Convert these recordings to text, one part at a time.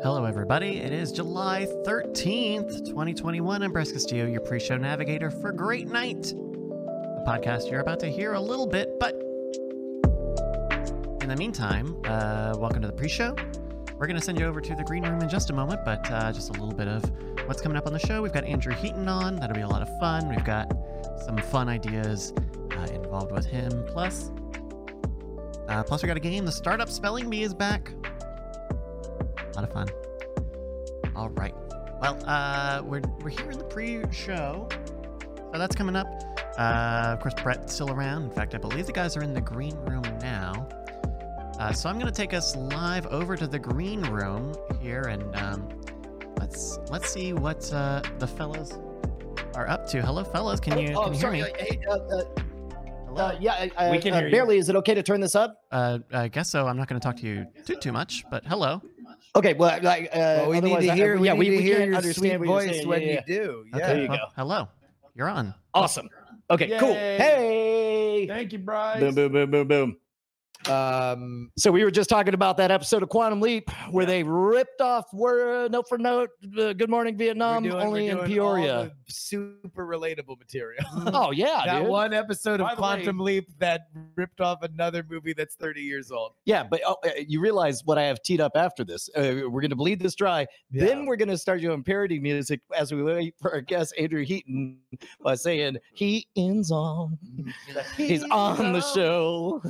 Hello, everybody. It is July 13th, 2021. I'm Bryce Castillo, your pre show navigator for Great Night, the podcast you're about to hear a little bit, but in the meantime, uh, welcome to the pre show. We're going to send you over to the green room in just a moment, but uh, just a little bit of what's coming up on the show. We've got Andrew Heaton on. That'll be a lot of fun. We've got some fun ideas uh, involved with him. Plus, uh, plus, we got a game. The Startup Spelling Bee is back. A lot of fun. All right. Well, uh, we're we're here in the pre-show, so that's coming up. Uh, of course, Brett's still around. In fact, I believe the guys are in the green room now. Uh, so I'm going to take us live over to the green room here, and um, let's let's see what uh, the fellows are up to. Hello, fellas. Can you oh, can you sorry. hear me? Hey, uh, uh, Hello. uh, yeah, I, I, We can uh, hear you. barely. Is it okay to turn this up? Uh, I guess so. I'm not going to talk to you too too much, but hello. Okay, well, like, uh, Well, we need otherwise to I- hear. yeah, we we, need we to hear can't your understand sweet what you're voice when yeah, yeah. you do. Yeah. Okay, There you well, go. Hello. You're on. Awesome. Okay, cool. Hey. Thank you, Bryce. Boom, boom, boom, boom, boom. Um. So we were just talking about that episode of Quantum Leap where they ripped off word note for note. Uh, Good morning, Vietnam, doing- only in Peoria. super relatable material. Oh yeah, that dude. one episode By of the way- Quantum Leap that ripped off another movie that's 30 years old. Yeah, but oh, uh, you realize what I have teed up after this. Uh, we're going to bleed this dry. Then we're going to start doing parody music as we wait for our guest Andrew Heaton by saying Heaton's on. He's on the show.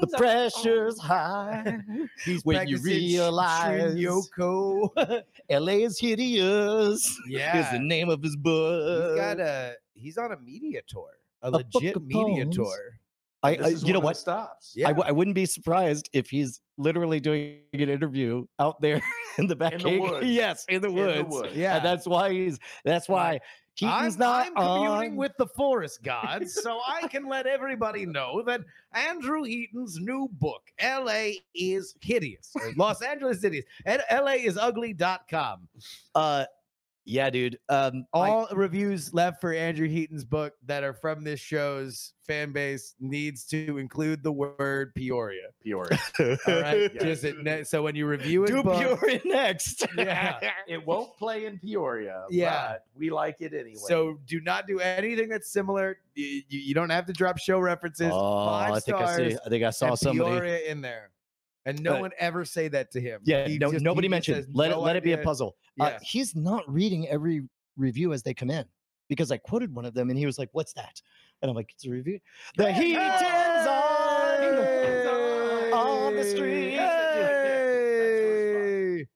The pressure's high. He's when you practicing sh- realize- Yoko. LA is hideous. Yeah. Is the name of his book. He's got a. He's on a media tour. A, book legit media poems. tour. I, I- you know what? stops. Yeah. I, w- I wouldn't be surprised if he's literally doing an interview out there in the back. In the woods. yes, in the In the woods. woods. Yeah. And that's why he's. That's why Heaton's I'm, not I'm communing on. with the forest gods, so I can let everybody know that Andrew Heaton's new book, LA is hideous. Los Angeles is hideous. And LA is ugly.com. Uh, yeah, dude. Um, I- All reviews left for Andrew Heaton's book that are from this show's fan base needs to include the word Peoria. Peoria. All right. Yeah. Just it ne- so when you review it, do book, Peoria next. Yeah. It won't play in Peoria. Yeah. but we like it anyway. so do not do anything that's similar. You, you, you don't have to drop show references. Oh, Five I think stars. I see. I think I saw and somebody. Peoria in there. And no Uh, one ever say that to him. Yeah, He no, just- nobody mentioned. Let it no let it be a idea. puzzle. Uh, he's not reading every review as they come in because I quoted one of them and he was like, "What's that?" And I'm like, "It's a review." The heat is on on the street. Hey!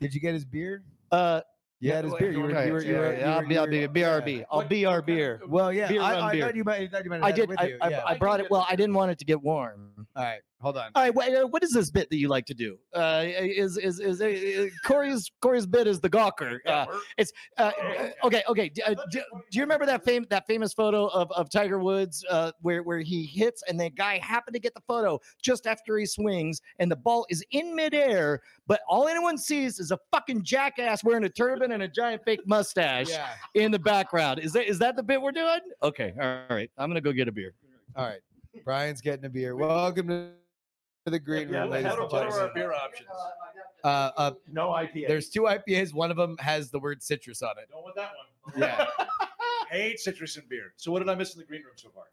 Did you get his beer? Uh, You had his beer. You you were, were- you were, you were, yeah, I'll be, I'll be, BRB. I'll be our beer. Well, yeah, Beer I, I beer. thought you might. I thought you might have I it did. with I, you. I, yeah. I brought it. Well, I didn't want it to get warm. All right, hold on. All right, uh, what is this bit that you like to do? Uh, is is is uh, Corey's Corey's bit is the gawker. Uh, it's uh, Oh, okay. okay. Okay. Do, uh, do, you remember that fame that famous photo of, of Tiger Woods uh, where where he hits and the guy happened to get the photo just after he swings and the ball is in midair, but all anyone sees is a fucking jackass wearing a turban and a giant fake mustache Yeah. in the background. Is that is that the bit we're doing? Okay. All right. I'm gonna go get a beer. All right. Brian's getting a beer. Welcome to the green room, ladies what are- our beer options? Uh, uh, No IPA. there's two IPAs. One of them has the word citrus on it. don't want that one. Yeah. hate citrus and beer. So what did I miss in the green room so far?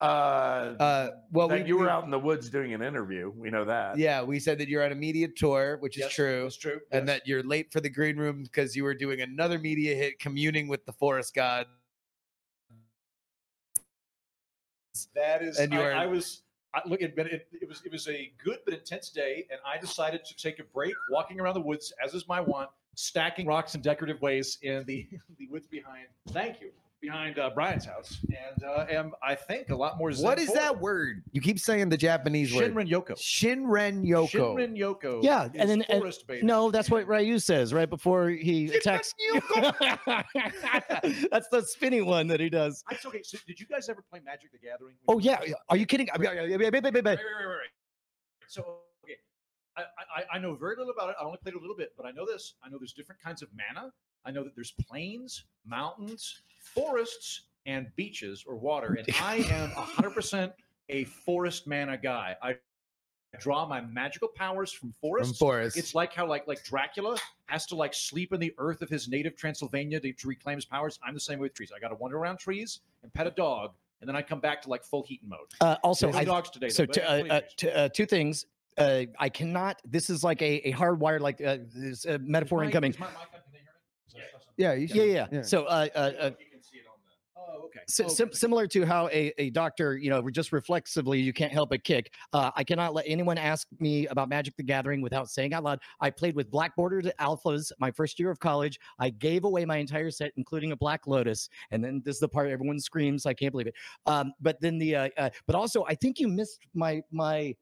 Uh, Uh, well, we, you were we- out in the woods doing an interview. We know that. Yeah, we said that you're on a media tour, which is true, It's true. and yes. that you're late for the green room because you were doing another media hit, communing with the forest god. that is. and you I, are- I was. I, look, it, it, it was it was a good but intense day, and I decided to take a break, walking around the woods as is my want, stacking rocks in decorative ways in the the woods behind. Thank you. Behind uh, Brian's house, and uh, am I think a lot more. Zen What is forward. that word? You keep saying the Japanese word. Shinrin Yoko. Shinren Yoko. Shinrin Yoko. Yeah, and then- and- forest bathing. No, that's what Ryu says right before he attacks. that's the spinny one that he does. It's okay. So did you guys ever play Magic the Gathering? Oh yeah, yeah. are you kidding? So okay, I, I I know very little about it. I only played a little bit, but I know this. I know there's different kinds of mana. I know that there's plains, mountains, forests, and beaches or water. And I am 100% a forest mana guy. I draw my magical powers from forests. From Forrest. It's like how like like Dracula has to like sleep in the earth of his native Transylvania to, to reclaim his powers. I'm the same way with trees. I got to wander around trees and pet a dog, and then I come back to like full heat mode. Uh, also, No I, dogs today. so though, t- uh, uh, t- uh, two things. Uh, I cannot. This is like a, a hardwired, like uh, this uh, metaphor Is my- incoming. is my Yeah, you Yeah, yeah. Yeah. So, uh, uh, uh, You can see it on the. Oh, okay. si- Oh, sim- okay. similar to how a, a doctor, you know, just reflexively, you can't help but kick. Uh, I cannot let anyone ask me about Magic the Gathering without saying out loud. I played with black bordered alphas my first year of college. I gave away my entire set, including a Black Lotus. And then this is the part everyone screams. I can't believe it. Um, but then the, uh, uh, but also, I think you missed my, my,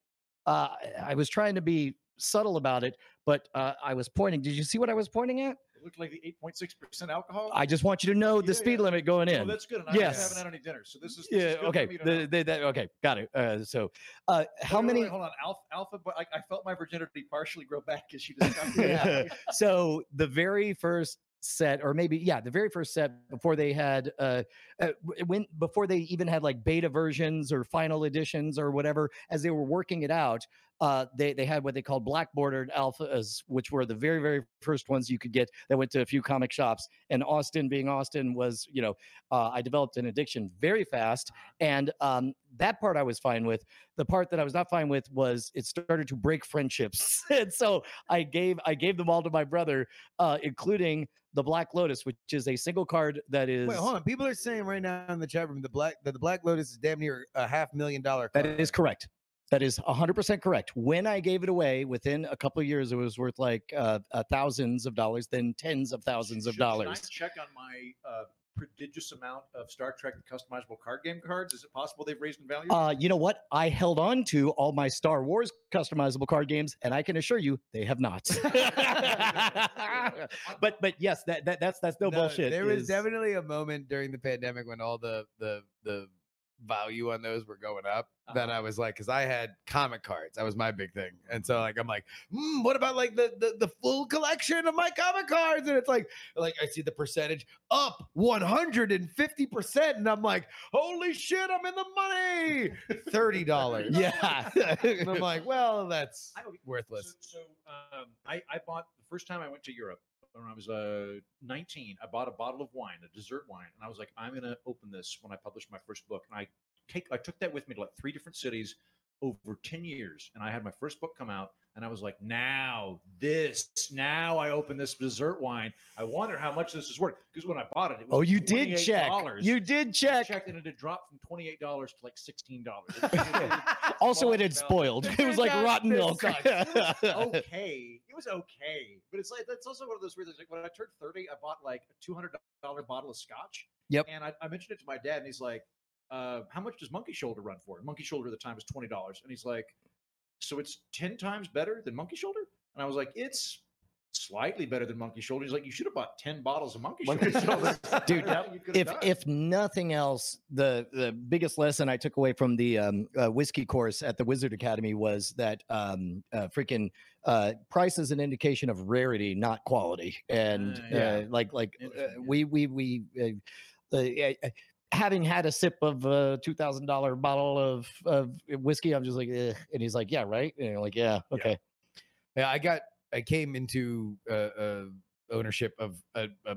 uh, I was trying to be subtle about it, but uh, I was pointing. Did you see what I was pointing at? It looked like the 8.6% alcohol. I just want you to know the Yeah, speed yeah. limit going in. Oh, that's good. And I Yes. haven't had any dinner, so this is. This yeah. is Okay. The, the, that, okay. Got it. Uh, so, uh, how Wait, many? wait, hold on, Alpha. Alpha but I, I felt my virginity partially grow back as she discussed. Yeah. so the very first set or maybe yeah the very first set before they had uh, uh when before they even had like beta versions or final editions or whatever as they were working it out uh they they had what they called black bordered alphas which were the very very first ones you could get that went to a few comic shops and austin being austin was you know uh, i developed an addiction very fast and um that part i was fine with the part that i was not fine with was it started to break friendships and so I gave I gave them all to my brother, uh, including the Black Lotus, which is a single card that is Wait, hold on. People are saying right now in the chat room the black that the Black Lotus is damn near a half million dollar. that card. is correct. That is 100% correct. When I gave it away, within a couple of years, it was worth like uh, uh, thousands of dollars, then tens of thousands of Should- should I dollars. check on my uh, prodigious amount of Star Trek customizable card game cards. Is it possible they've raised in value? Uh, you know what? I held on to all my Star Wars customizable card games, and I can assure you they have not. but but yes, that, that that's that's no, bullshit. There was is- definitely a moment during the pandemic when all the the the value on those were going up. Then Uh-huh. I was like, because I had comic cards, that was my big thing, and so like I'm like, mm, what about like the, the the full collection of my comic cards? And it's like like I see the percentage up 150 percent, and I'm like, holy shit, I'm in the money, thirty dollars. yeah. and I'm like, well, that's I- worthless. So, so um, I, I bought the first time I went to Europe when I was uh, 19. I bought a bottle of wine, a dessert wine, and I was like, I'm gonna open this when I publish my first book. And I take I took that with me to like three different cities over 10 years, and I had my first book come out, and I was like, now this, now I open this dessert wine. I wonder how much this is worth because when I bought it, it was oh, you did check. You did I check. checked and it had dropped from twenty eight dollars to like sixteen dollars. Also, it had spoiled. It was like rotten milk. okay. It was okay, but it's like that's also one of those weird things. Like when I turned thirty, I bought like a two hundred dollar bottle of scotch. Yep. And I, I mentioned it to my dad, and he's like, uh, "How much does Monkey Shoulder run for?" Monkey Shoulder at the time was twenty dollars, and he's like, "So it's ten times better than Monkey Shoulder?" And I was like, "It's." Slightly better than Monkey Shoulder. He's like, you should have bought ten bottles of Monkey Monkey Shoulder, Dude, Everything you could have if done. if nothing else, the the biggest lesson I took away from the um, uh, whiskey course at the Wizard Academy was that um, uh, freaking uh, price is an indication of rarity, not quality. And Uh, yeah. uh, like like uh, we we we. Uh, uh, uh, Having had a sip of a two thousand dollar bottle of, of whiskey, I'm just like, Ugh. and he's like, "Yeah, right." And I'm like, "Yeah, Yeah. okay." Yeah, I got I came into uh, uh, ownership of a, a, a-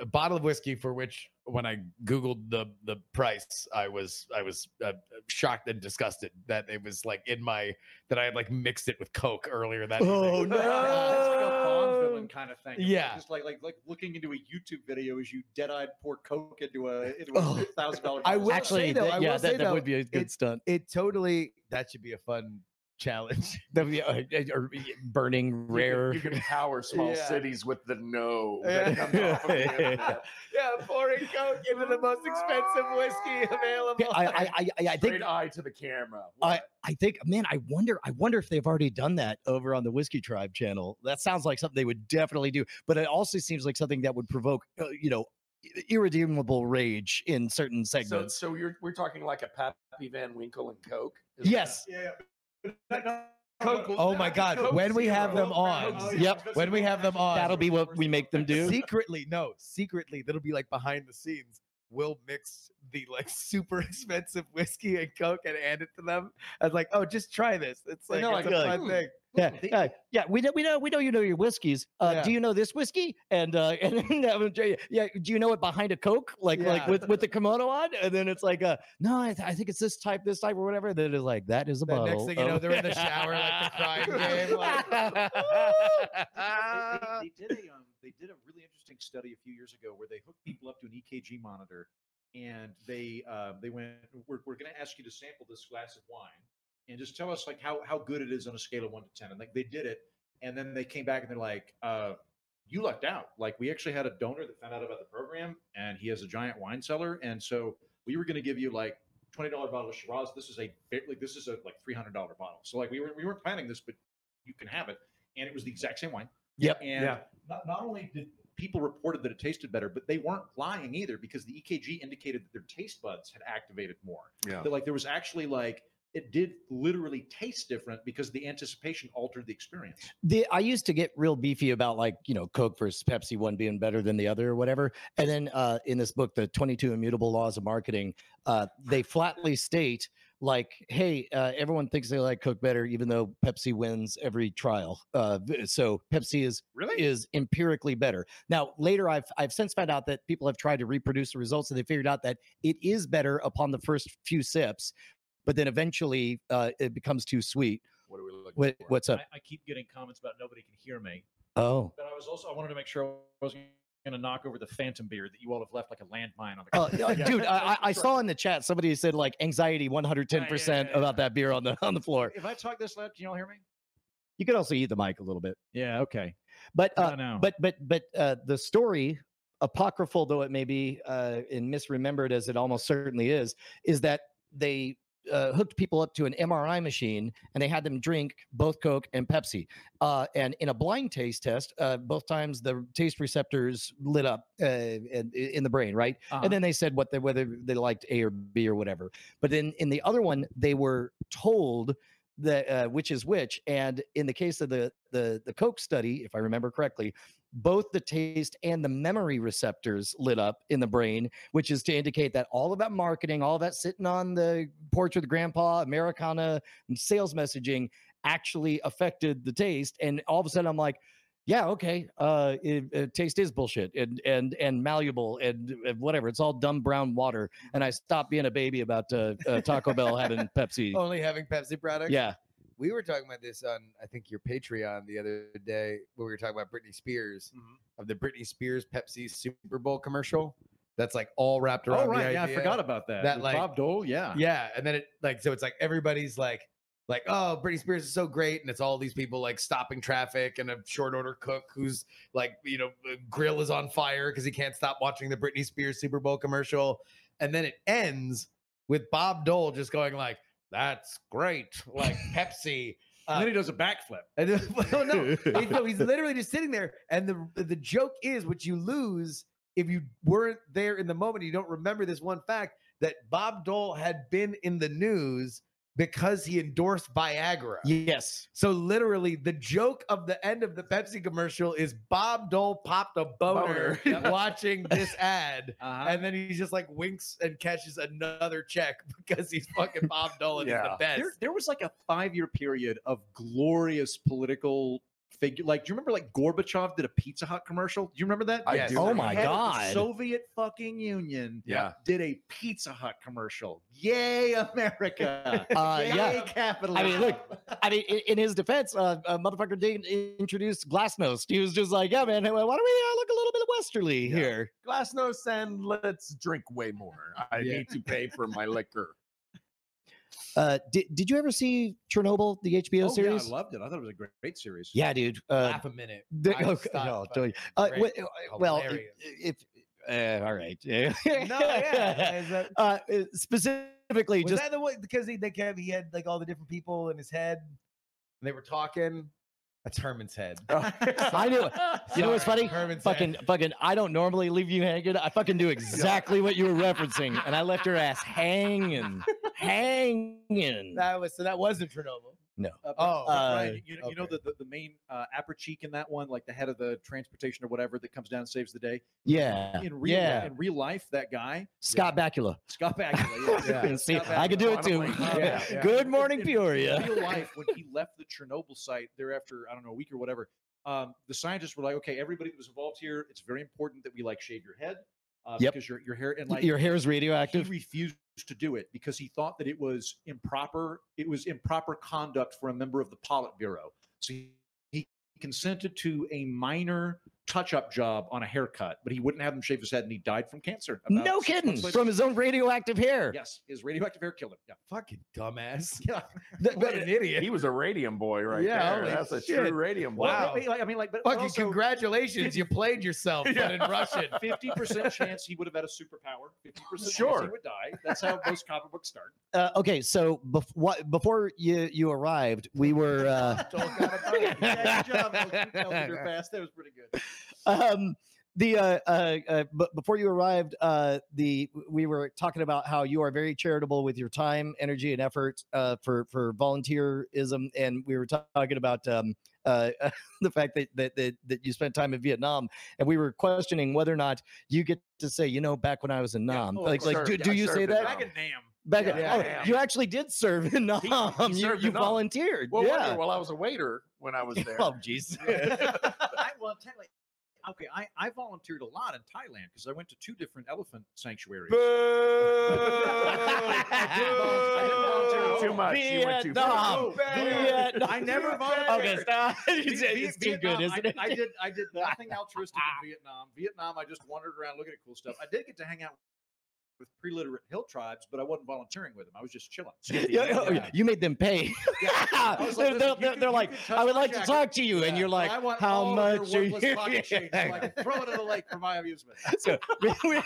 a bottle of whiskey for which when I googled the the price, I was I was uh, shocked and disgusted that it was like in my that I had like mixed it with Coke earlier that Oh, evening. no. That's like a Bond villain mm. kind of thing. Yeah. just like like like looking into a YouTube video as you dead-eyed pour Coke into a into Oh. a thousand dollar. I will Actually, say, though, that- I yeah, will that, say, that though, would be a good it- stunt. It totally that should be a fun challenge. That'd be, uh, or burning rare. You can, you can power small Yeah. cities with the no Yeah. that comes off of the yeah, pouring Coke into the most expensive whiskey available. I, I, I, I- I think Straight eye to the camera. I, What? I think, man, I wonder, I wonder if they've already done that over on the Whiskey Tribe channel. That sounds like something they would definitely do, but it also seems like something that would provoke, uh, you know, i- irredeemable rage in certain segments. so you're we're talking like a Pappy Van Winkle and Coke. Is yes, Yeah. But no- Coke- oh my God, Coke when we Zero. have them Coke on- Zero. Yep. when we have them on, that'll be what we make them do. secretly, no, secretly, that'll be like behind the scenes. We'll mix the like super expensive whiskey and coke and hand it to them. I was like, oh, just try this. It's like, know, it's like, a like, fun hmm. thing. Yeah, They- yeah, yeah. We know, we know, we know you know your whiskeys. Uh, Yeah. Do you know this whiskey? And uh, and then that would- yeah, do you know it behind a Coke, like like with with the kimono on? And then it's like, uh, no, I, th- I think it's this type, this type, or whatever. Then it's like that is a The bottle. next thing you know, they're in the shower like the crying game. Like, they, they, they did a um, they did a really interesting study a few years ago where they hooked people up to an EKG monitor and they uh, they went we're, we're going to ask you to sample this glass of wine and just tell us like how how good it is on a scale of one to ten and like they did it and then they came back and they're like uh, you lucked out like we actually had a donor that found out about the program and he has a giant wine cellar and so we were going to give you like twenty dollar bottle of Shiraz. This is a like this is a like three hundred dollar bottle. So like we were we weren't planning this, but you can have it, and it was the exact same wine. Yep. And Yeah. not, not only did people reported that it tasted better, but they weren't lying either because the EKG indicated that their taste buds had activated more. Yeah. That like there was actually like it did literally taste different because the anticipation altered the experience. the I used to get real beefy about like you know Coke versus Pepsi, one being better than the other or whatever. And then uh, in this book, the Twenty Two Immutable Laws of Marketing, uh, they flatly state like, hey, uh, everyone thinks they like Coke better, even though Pepsi wins every trial. Uh, so Pepsi is Really? is empirically better. Now later, I've I've since found out that people have tried to reproduce the results, and they figured out that it is better upon the first few sips, but then eventually uh, it becomes too sweet. What are we looking What, for? what's up? I, I keep getting comments about nobody can hear me. Oh. But I was also I wanted to make sure I wasn't going to knock over the phantom beer that you all have left like a landmine on the. Oh, ground. yeah, dude, I, I- I saw in the chat somebody said like anxiety 110 percent yeah, about that beer on the on the floor. If I talk this loud, can you all hear me? You could also eat the mic a little bit, Yeah. Okay. but uh, know. but but but uh, the story, apocryphal though it may be, uh, and misremembered as it almost certainly is, is that they. Uh, hooked people up to an MRI machine and they had them drink both Coke and Pepsi. Uh, and in a blind taste test, uh, both times the taste receptors lit up uh, in, in the brain, right? Uh-huh. and then they said what they whether they liked A or B or whatever. But then in the other one, they were told that uh, which is which. And in the case of the the the Coke study, if I remember correctly, both the taste and the memory receptors lit up in the brain, which is to indicate that all of that marketing, all that sitting on the porch with grandpa, Americana, and sales messaging actually affected the taste. And all of a sudden, I'm like, yeah, okay, uh, it, uh, taste is bullshit and and and malleable and, and whatever. It's all dumb brown water. And I stopped being a baby about uh, uh, Taco Bell having Pepsi. only having Pepsi products. Yeah, We were talking about this on, I think, your Patreon the other day when we were talking about Britney Spears Mhm. of the Britney Spears Pepsi Super Bowl commercial. That's like all wrapped around. Oh right, yeah, I forgot about that. that, With like- Bob Dole, yeah. Yeah, and then it like so it's like everybody's like like oh Britney Spears is so great, and it's all these people like stopping traffic and a short order cook who's like you know grill is on fire because he can't stop watching the Britney Spears Super Bowl commercial, and then it ends with Bob Dole just going like that's great like Pepsi. And uh then he does a backflip. And then, well, no, he- no, he's literally just sitting there. And the the joke is, what you lose if you weren't there in the moment, you don't remember this one fact that Bob Dole had been in the news because he endorsed Viagra. yes. So literally, the joke of the end of the Pepsi commercial is Bob Dole popped a boner, Boner. watching this ad. Uh-huh. And then he just like winks and catches another check because he's fucking Bob Dole and he's the best. there, there was like a five-year period of glorious political figure. Like, do you remember like Gorbachev did a Pizza Hut commercial? Do you remember that? I Yes. do. Oh my Head of the God. Soviet fucking Union. Yeah. Did a Pizza Hut commercial. Yay, America! Uh, Yay, yeah. capitalism. I mean, look, I mean, in, in his defense, uh, uh, motherfucker didn't introduce Glasnost. He was just like, yeah, man, why don't we uh, look a little bit westerly Yeah. here? Glasnost and let's drink way more. I Yeah. need to pay for my liquor. Uh, did, did you ever see Chernobyl, the HBO Oh, series? Yeah, I loved it. I thought it was a great, great series. Yeah, dude. Uh, Laugh a minute. the- I okay, stopped, oh, but don't you- uh, great. wh- uh, well, if, if uh, all right. No, yeah. That, uh, uh, specifically, was just that the one because he they kept, he had like all the different people in his head and they were talking? That's Herman's head. I knew it. You know what's funny? Herman's fucking head. fucking I don't normally leave you hanging. I fucking knew exactly what you were referencing, and I left your ass hanging, hanging. That was so that wasn't Chernobyl. No. Uh, Oh, Brian, you, know, you know the, the, the main uh, cheek in that one, like the head of the transportation or whatever that comes down and saves the day. Yeah. In real, yeah. in real life, that guy, Scott Bakula. Scott Bakula. Yeah. Yeah. See, Scott I could do it too. Uh, Yeah, yeah. Good morning, in- Peoria. In real life, when he left the Chernobyl site thereafter, I don't know, a week or whatever, um, the scientists were like, okay, everybody that was involved here, it's very important that we like shave your head. Uh, Yep. Because your, your hair and like Your hair is he radioactive. refused to do it because he thought that it was improper. It was improper conduct for a member of the Politburo. So he, he consented to a minor touch-up job on a haircut, but he wouldn't have him shave his head, and he died from cancer. No kidding. From his own radioactive hair. yes, his radioactive hair killed him. Yeah, Fucking dumbass. yeah. Th- What an idiot. He was a radium boy right Yeah, there. holy That's a shit. true radium boy. Wow. I mean, like, I mean, like, but, but Fucking also, congratulations. You played yourself, but in Russian. Fifty percent chance he would have had a superpower. Fifty percent Sure. he would die. That's how most comic books start. Uh, okay, so bef- what, before you you arrived, we were uh, yeah, good job. Alex. You counted her fast. That was pretty good. Um, the uh, uh, uh, but before you arrived, uh, the we were talking about how you are very charitable with your time, energy, and effort uh, for for volunteerism, and we were talking about um, uh, the fact that, that that that you spent time in Vietnam, and we were questioning whether or not you get to say, you know, back when I was in Yeah. Nam, Oh, like like sure. do, Yeah, do you say that? Back in Nam. Back Yeah, in- yeah, oh, you actually did serve in Nam. he you served you in Nam. volunteered. Well, yeah. well, I was a waiter when I was there. Oh, jeez. I, well, technically, okay, I, I volunteered a lot in Thailand because I went to two different elephant sanctuaries. I didn't volunteer too much. You went too far. Vietnam. Vietnam. I never volunteered. Okay, stop. it's, Vi- Vi- too good, Vietnam, isn't I, it? I did. I did nothing altruistic in Vietnam. Vietnam, I just wandered around looking at cool stuff. I did get to hang out with pre-literate hill tribes, but I wasn't volunteering with them. I was just chilling. Yeah, oh, Yeah. You made them pay. Was like, they're they're, they're, they're like, I would like to talk to you, and you're like, I want how much are you? worthless pocket change so I can throw it in the lake for my amusement. So, we, we,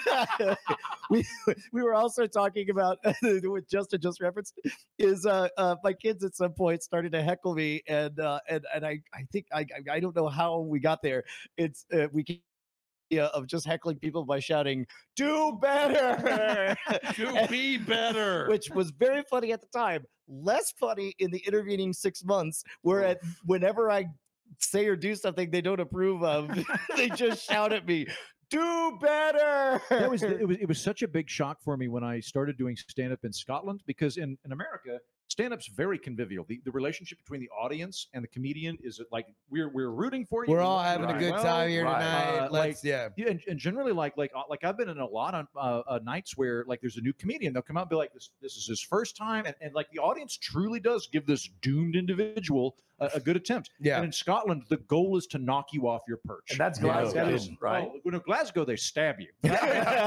we, we were also talking about what Justin just referenced is uh, uh, my kids at some point started to heckle me and uh, and and I I think I I- don't know how we got there. It's uh, we yeah, of just heckling people by shouting "Do better." To be better. which was very funny at the time. Less funny in the intervening six months, where at whenever I say or do something they don't approve of, they just shout at me, "Do better!" that was it was it was such a big shock for me when I started doing stand up in Scotland because in in America stand up's very convivial. The the relationship between the audience and the comedian is like we're we're rooting for you. We're all want you to having a good well. time here right. tonight. Uh, Let's, yeah. Yeah, and, and generally, like like uh, like I've been in a lot of uh, uh, nights where like there's a new comedian. They'll come out and be like, "This this is his first time," and, and like the audience truly does give this doomed individual a, a good attempt. Yeah. And in Scotland, the goal is to knock you off your perch. And that's Yeah, Glasgow, that is- right? Oh, when in Glasgow, they stab you. Gla-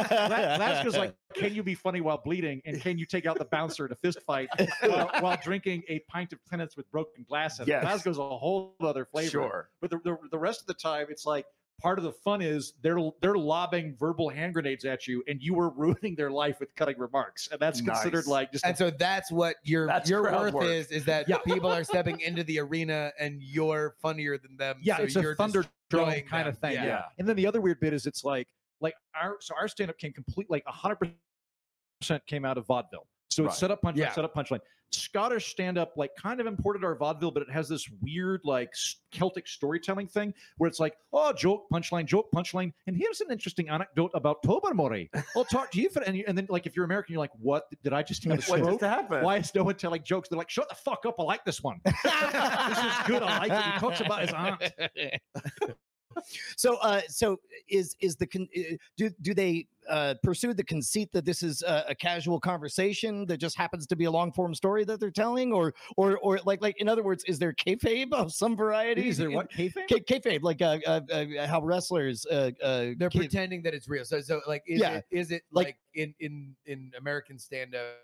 Glasgow's like, can you be funny while bleeding, and can you take out the bouncer in a fist fight while, while drinking a pint of Tennent's with broken glass? in it? Yes. Glasgow's a whole other flavor. Sure. But the, the, the rest of the time, it's like part of the fun is they're they're lobbing verbal hand grenades at you, and you are ruining their life with cutting remarks, and that's considered Nice. like just And so that's what your That's your worth work. is is that Yeah. people are stepping into the arena and you're funnier than them. yeah, so it's a you're thunderdome kind them. of thing. Yeah. Yeah. And then the other weird bit is it's like like our so our stand up came complete like hundred percent came out of vaudeville. So it's set up punchline, Yeah. set up punchline. Scottish stand up like kind of imported our vaudeville, but it has this weird like Celtic storytelling thing where it's like, oh, joke punchline, joke punchline, and here's an interesting anecdote about Tobermory. I'll talk to you for and, you, and then like if you're American, you're like, what did I just a What just happened? Why is no one telling jokes? They're like, shut the fuck up. I like this one. this is good. I like it. He talks about his aunt. so, uh, so is is the con- uh, do do they uh, pursue the conceit that this is a, a casual conversation that just happens to be a long form story that they're telling, or or or like like in other words, is there kayfabe of some variety? Is there what? Kayfabe? K- kayfabe, like uh, uh, uh, how wrestlers uh, uh, They're kay- pretending that it's real. So so like is Yeah. it is it Like- like, in in in American stand up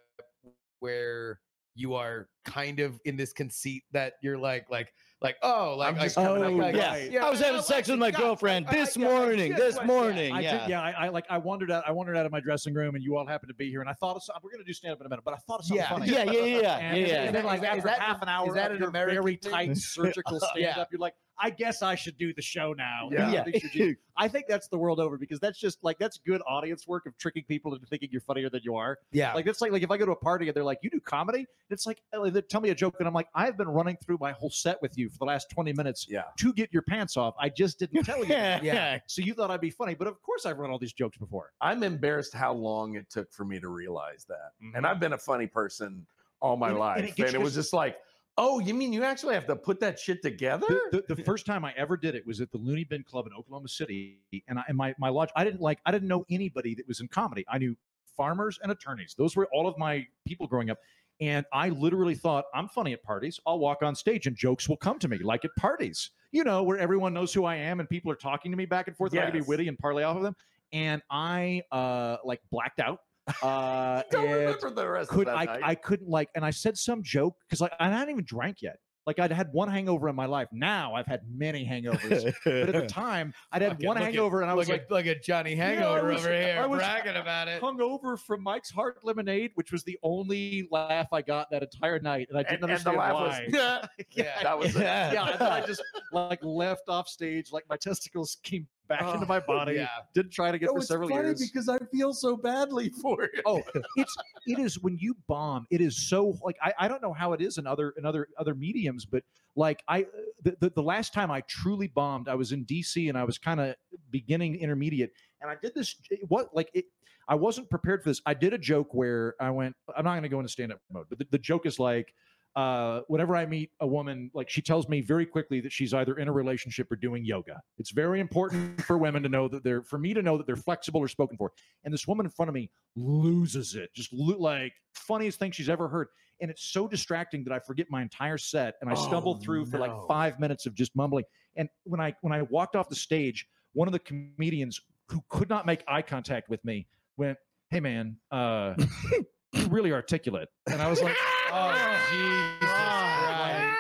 where you are kind of in this conceit that you're like like like oh like, I'm like just coming up Oh, with yeah. right. I was having sex with my God, girlfriend I- I- this yeah, I morning. just This went- morning, I yeah. did, yeah. I, I like I wandered out. I wandered out of my dressing room, and you all happened to be here. And I thought of some, we're going to do stand up in a minute, but I thought of something Yeah. funny. Yeah, yeah, yeah, yeah, And, yeah, and then like Is after that- half an hour, is that an American very tight surgical stand up, you're like, I guess I should do the show now. Yeah. Yeah. They should I think that's the world over because that's just like that's good audience work of tricking people into thinking you're funnier than you are. Yeah. Like it's like like if I go to a party and they're like, "You do comedy?" It's like tell me a joke and I'm like, "I've been running through my whole set with you for the last 20 minutes Yeah. to get your pants off. I just didn't tell you." Yeah. So you thought I'd be funny, but of course I've run all these jokes before. I'm embarrassed how long it took for me to realize that. And Mhm. I've been a funny person all my And life. and And it it, gets you- was just like, oh, you mean you actually have to put that shit together? the, the, the first time I ever did it was at the Loony Bin Club in Oklahoma City, and I and my my lodge. I didn't like I didn't know anybody that was in comedy. I knew farmers and attorneys. Those were all of my people growing up. And I literally thought I'm funny at parties. I'll walk on stage and jokes will come to me, like at parties, you know, where everyone knows who I am and people are talking to me back and forth. and I can be witty and parlay off of them. And I uh like blacked out. Uh, don't remember the rest could I, night. I couldn't like and I said some joke because like I hadn't even drank yet. Like I'd had one hangover in my life. Now I've had many hangovers. but at the time I'd had Fucking one look at- hangover and I was like at, look at Johnny Yeah, Hangover was- over here I was bragging about it. hungover from Mike's Hard Lemonade, which was the only laugh I got that entire night. And I didn't and, and the understand laugh why. was, Yeah. yeah, that was it. yeah, and then I just like left off stage, like my testicles came back into my oh, body. Yeah. Didn't try it again No, for it's several funny years. because I feel so badly for it. oh it's it is when you bomb it is so like I, I don't know how it is in other in other other mediums but like i the, the, the last time i truly bombed i was in dc and i was kind of beginning intermediate and i did this what like it i wasn't prepared for this i did a joke where i went i'm not going to go into stand-up mode but the, the joke is like uh, whenever I meet a woman, like she tells me very quickly that she's either in a relationship or doing yoga. It's very important for women to know that they're, for me to know that they're flexible or spoken for. And this woman in front of me loses it, just lo- like funniest thing she's ever heard. And it's so distracting that I forget my entire set and I stumble Oh, through for like five minutes of just mumbling. And when I when I walked off the stage, one of the comedians who could not make eye contact with me went, "Hey man, uh, you're really articulate." And I was like, Oh, Jesus Christ.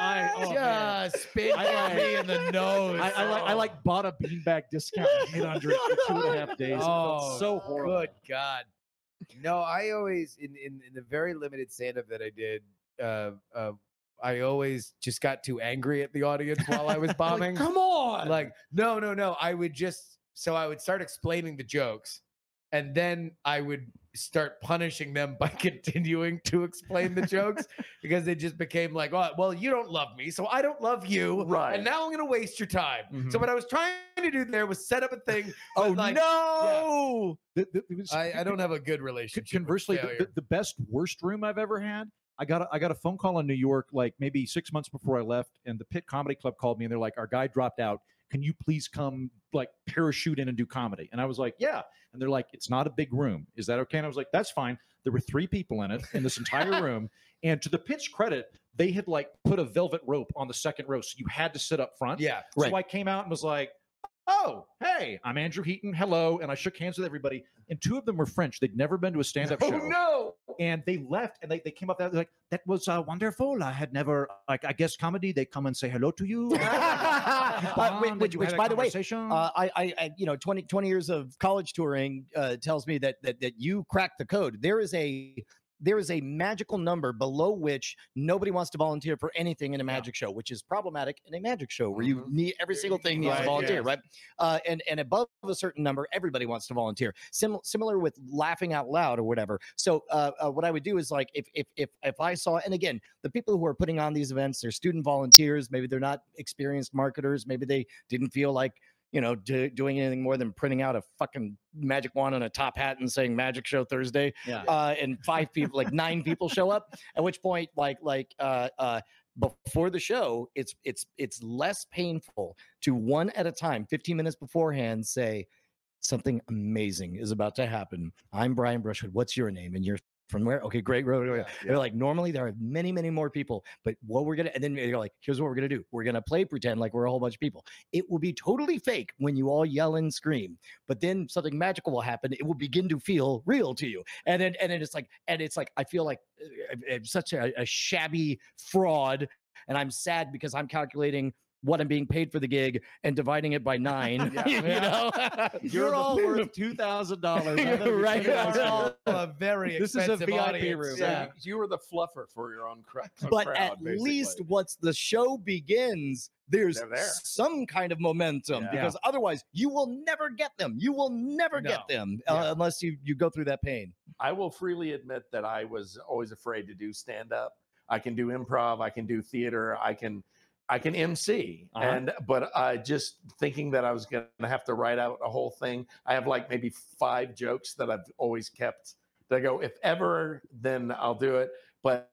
I oh. Just spit I- me in the nose. I, I like I like bought a beanbag discount and hid under it for two and a half days. Oh, so horrible. Good God. No, I always in in, in the very limited stand up that I did, uh, uh, I always just got too angry at the audience while I was bombing. Come on. like, no, no, no. I would just so I would start explaining the jokes, and then I would start punishing them by continuing to explain the jokes because they just became like, oh, well, you don't love me, so I don't love you, Right. And now I'm gonna waste your time. So Mhm. what I was trying to do there was set up a thing. Oh like, no! The- the- was- I, I don't have a good relationship. conversely, the, the, the best worst room I've ever had. I got a, I got a phone call in New York like maybe six months before I left, and the Pit Comedy Club called me and they're like, "Our guy dropped out. Can you please come like parachute in and do comedy?" And I was like, "Yeah." And they're like, "It's not a big room. Is that okay?" And I was like, "That's fine." There were three people in it in this entire room, and to the Pit's credit, they had like put a velvet rope on the second row, so you had to sit up front. yeah. Right. So I came out and was like, "Oh, hey, I'm Andrew Heaton. Hello," and I shook hands with everybody. And two of them were French. They'd never been to a stand-up show. oh show, no. And they left. And they, they came up there like, "That was uh, wonderful. I had never like I guess comedy. They come and say hello to you." Uh, which- which- you which, by the way. Uh, I, I, I, you know, 20, 20 years of college touring uh, tells me that, that that you cracked the code. There is a there is a magical number below which nobody wants to volunteer for anything in a magic show, which is problematic in a magic show where you need every single thing needs to volunteer, yes. right? Uh, and and above a certain number, everybody wants to volunteer. Sim- similar with laughing out loud or whatever. So uh, uh, what I would do is like if if if if I saw, and again, the people who are putting on these events, they're student volunteers. Maybe they're not experienced marketers. Maybe they didn't feel like you know, do, doing anything more than printing out a fucking magic wand and a top hat and saying "Magic Show Thursday," yeah. uh, and five people, like nine people, show up. At which point, like, like, uh, uh, before the show, it's it's it's less painful to one at a time, fifteen minutes beforehand, say something amazing is about to happen. I'm Brian Brushwood. What's your name? And you're from where? Okay, great. Right, right. They're like, normally there are many, many more people, but what we're gonna, and then you're like, here's what we're gonna do. We're gonna play pretend like we're a whole bunch of people. It will be totally fake when you all yell and scream, but then something magical will happen. It will begin to feel real to you, and then and then it's like, and it's like I feel like uh, I'm such a, a shabby fraud, and I'm sad because I'm calculating what I'm being paid for the gig and dividing it by nine. Yeah. you know, You're all worth two thousand dollars. Right. It's all a very This is a expensive VIP audience. room. Yeah. You were the fluffer for your own cra- but crowd. at least once the show begins, there's there. some kind of momentum Yeah. because otherwise you will never get them. You will never No. get them Yeah. uh, unless you you go through that pain. I will freely admit that I was always afraid to do stand up. I can do improv, I can do theater, I can I can MC. Uh-huh. And but I just thinking that I was going to have to write out a whole thing. I have like maybe 5 jokes that I've always kept. That I go if ever then I'll do it. But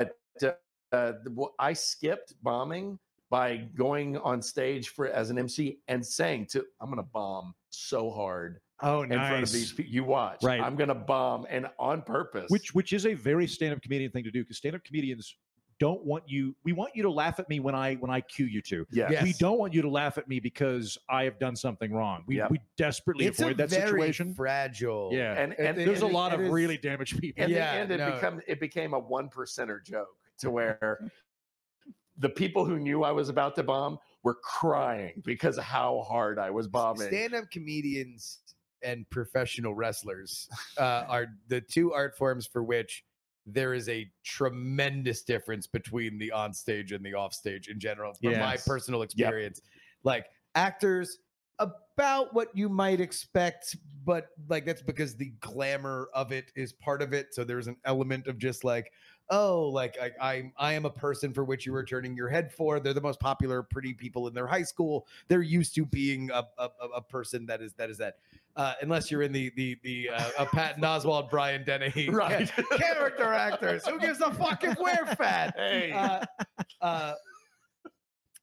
uh, uh, I skipped bombing by going on stage for as an MC and saying to I'm going to bomb so hard Oh, in front of these people. You watch. Right. I'm going to bomb and on purpose. which which is a very stand-up comedian thing to do because stand-up comedians don't want you we want you to laugh at me when i when i cue you to yeah. Yes. we don't want you to laugh at me because i have done something wrong we, Yep. we desperately It's a avoid that very situation fragile. yeah And It- and it- there's a lot of is- really damaged people in Yeah, the end it no. become it became a one percenter joke to where the people who knew I was about to bomb were crying because of how hard I was bombing. Stand-up comedians and professional wrestlers uh, are the two art forms for which there is a tremendous difference between the on stage and the off stage in general, from my personal experience. Like actors, about what you might expect, but like that's because the glamour of it is part of it. So there's an element of just like, oh, like I, I, I am a person for which you are turning your head for. They're the most popular, pretty people in their high school. They're used to being a, a, a- a person that is that is that. Uh, unless you're in the the the uh, a Patton Oswalt, Brian Dennehy, Right. character actors. Who gives a fuck if we're fat? Hey. Uh, uh,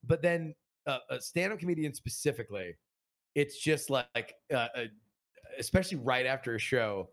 but then uh, a stand-up comedian specifically, it's just like, uh, uh, especially right after a show,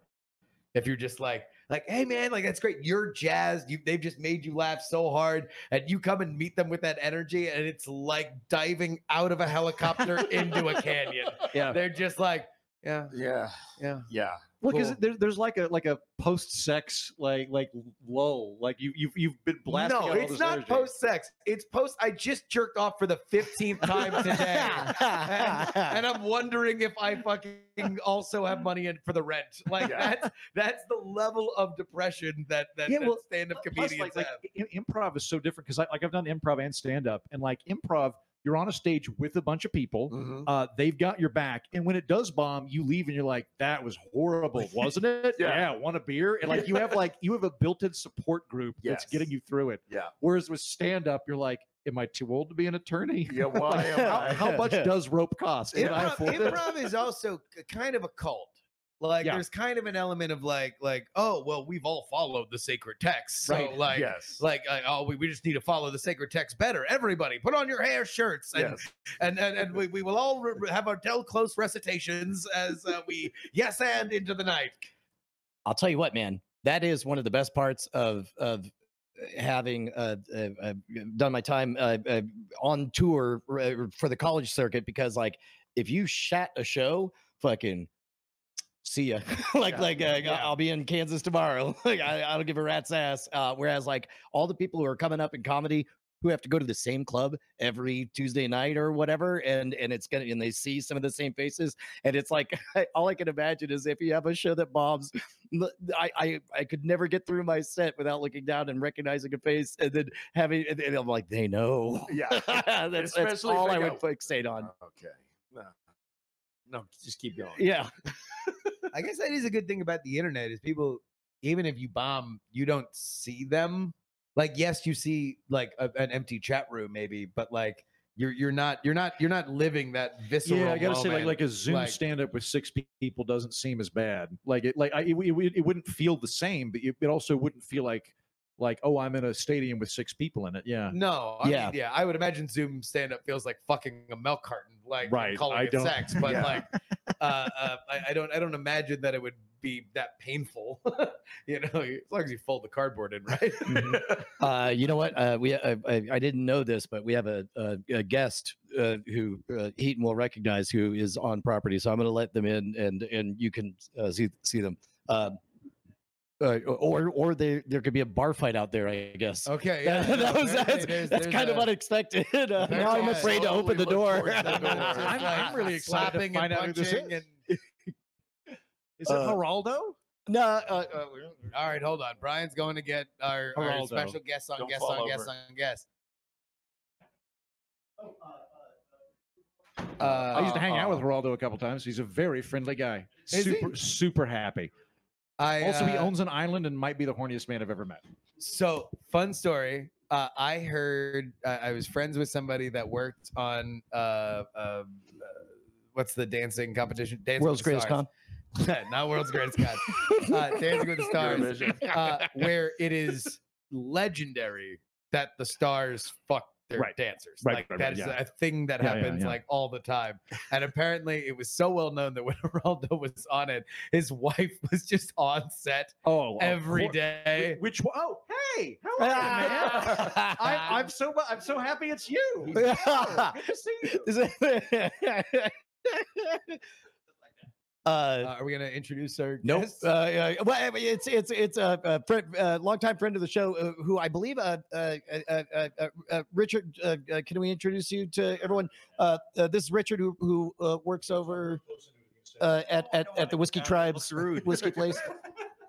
if you're just like, like, hey man, like that's great, you're jazzed. You they've just made you laugh so hard, and you come and meet them with that energy, and it's like diving out of a helicopter into a canyon. Yeah. They're just like, yeah, yeah. yeah. Yeah. because Cool. there, there's like a like a post-sex like like lull like you you've, you've been blasting no, it's not post sex. It's post. I just jerked off for the fifteenth time today, and, and I'm wondering if I fucking also have money in for the rent. Like Yeah. that's that's the level of depression that that, Yeah, that well, stand-up comedians like, like have. i- improv is so different because I like I've done improv and stand up, and like improv, you're on a stage with a bunch of people. Mhm. Uh, they've got your back, and when it does bomb, you leave and you're like, "That was horrible, wasn't it? Yeah. want a beer?" And like you have like you have a built-in support group that's getting you through it. Yeah. Whereas with stand up, you're like, "Am I too old to be an attorney? Yeah. Why am how, I? how much does rope cost? Improv, improv is also kind of a cult. Like Yeah. there's kind of an element of like like oh well we've all followed the sacred text so Right. like yes. like uh, oh we, we just need to follow the sacred text better everybody put on your hair shirts and yes. and and, and we, we will all re- have our Del Close recitations as uh, we yes and into the night. I'll tell you what, man. That is one of the best parts of of having uh, uh, uh, done my time uh, uh, on tour uh, for the college circuit because, like, if you shat a show, fucking see ya. like, Yeah, like uh, yeah. I'll be in Kansas tomorrow. like, I, I don't give a rat's ass. Uh, whereas, like, all the people who are coming up in comedy who have to go to the same club every Tuesday night or whatever, and and it's gonna and they see some of the same faces, and it's like all I can imagine is if you have a show that bombs, I could never get through my set without looking down and recognizing a face, and then having and, and I'm like they know. Yeah. that's, that's all I would go, fixate on. Okay. No. No, just keep going. Yeah, I guess that is a good thing about the internet is people even if you bomb, you don't see them. Like yes, you see like a, an empty chat room maybe, but like you're you're not you're not you're not living that visceral. Yeah, I gotta say, like like a Zoom like- stand up with six people doesn't seem as bad. Like it, like I, it, it, it wouldn't feel the same, but it, it also wouldn't feel like like oh, I'm in a stadium with six people in it. Yeah, No, I Yeah. mean, yeah, I would imagine Zoom stand up feels like fucking a milk carton, like Right, calling I it don't- sex, but Yeah. like, uh, uh, I, I don't, I don't imagine that it would be that painful. you know, as long as you fold the cardboard in, right? uh, you know what? Uh, we I, I, I didn't know this, but we have a a, a guest uh, who uh, Heaton will recognize who is on property, so I'm going to let them in, and and you can uh, see see them. Uh, uh, or or there there could be a bar fight out there. I guess. Okay, yeah, that, that was that's, there's- that's there's kind of unexpected. Uh, now I'm afraid to open the door. the door. I'm- I'm really excited to find and out who this is. and- Is it Uh, Geraldo? no, uh, uh, All right, hold on. Brian's going to get our, our special guest on Don't guest fall on guest over. on guest. I Uh, used to hang out with Geraldo a couple times. He's a very friendly guy. Is he? super super happy. I, Also, he uh, owns an island and might be the horniest man I've ever met. So fun story. Uh, I heard uh, I was friends with somebody that worked on uh, uh, uh, what's the dancing competition? Dancing World's with the greatest Stars. con. Not world's greatest con. Uh, Dancing with the Stars, uh, where it is legendary that the stars fuck their Right. dancers. Right, like right, that is yeah. a thing that Yeah, happens yeah. like all the time. And apparently, it was so well known that when Ronaldo was on it, his wife was just on set Oh, every day. day. Which? Oh, hey, how are you, man? Ah. I, I'm so I'm so happy it's you. Oh, good to see you. Uh, Uh, are we gonna introduce our Nope. guest? Uh, uh, well, it's it's it's a, a friend, uh, longtime friend of the show, uh, who I believe, uh, uh, uh, uh, uh, uh, Richard. Uh, uh, can we introduce you to everyone? Uh, uh, this is Richard, who who uh, works over uh, at, at at the Whiskey Tribes Whiskey Place.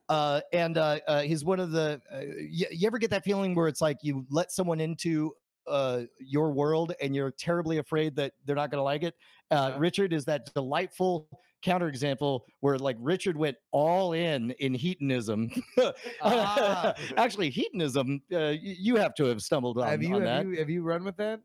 Uh, and uh, uh, he's one of the. Uh, you, you ever get that feeling where it's like you let someone into uh, your world and you're terribly afraid that they're not going to like it? Uh, Richard is that delightful counterexample where like Richard went all in in hedonism. Ah. Actually, hedonism, uh, y- you have to have stumbled on, have you on have that. you have you run with that?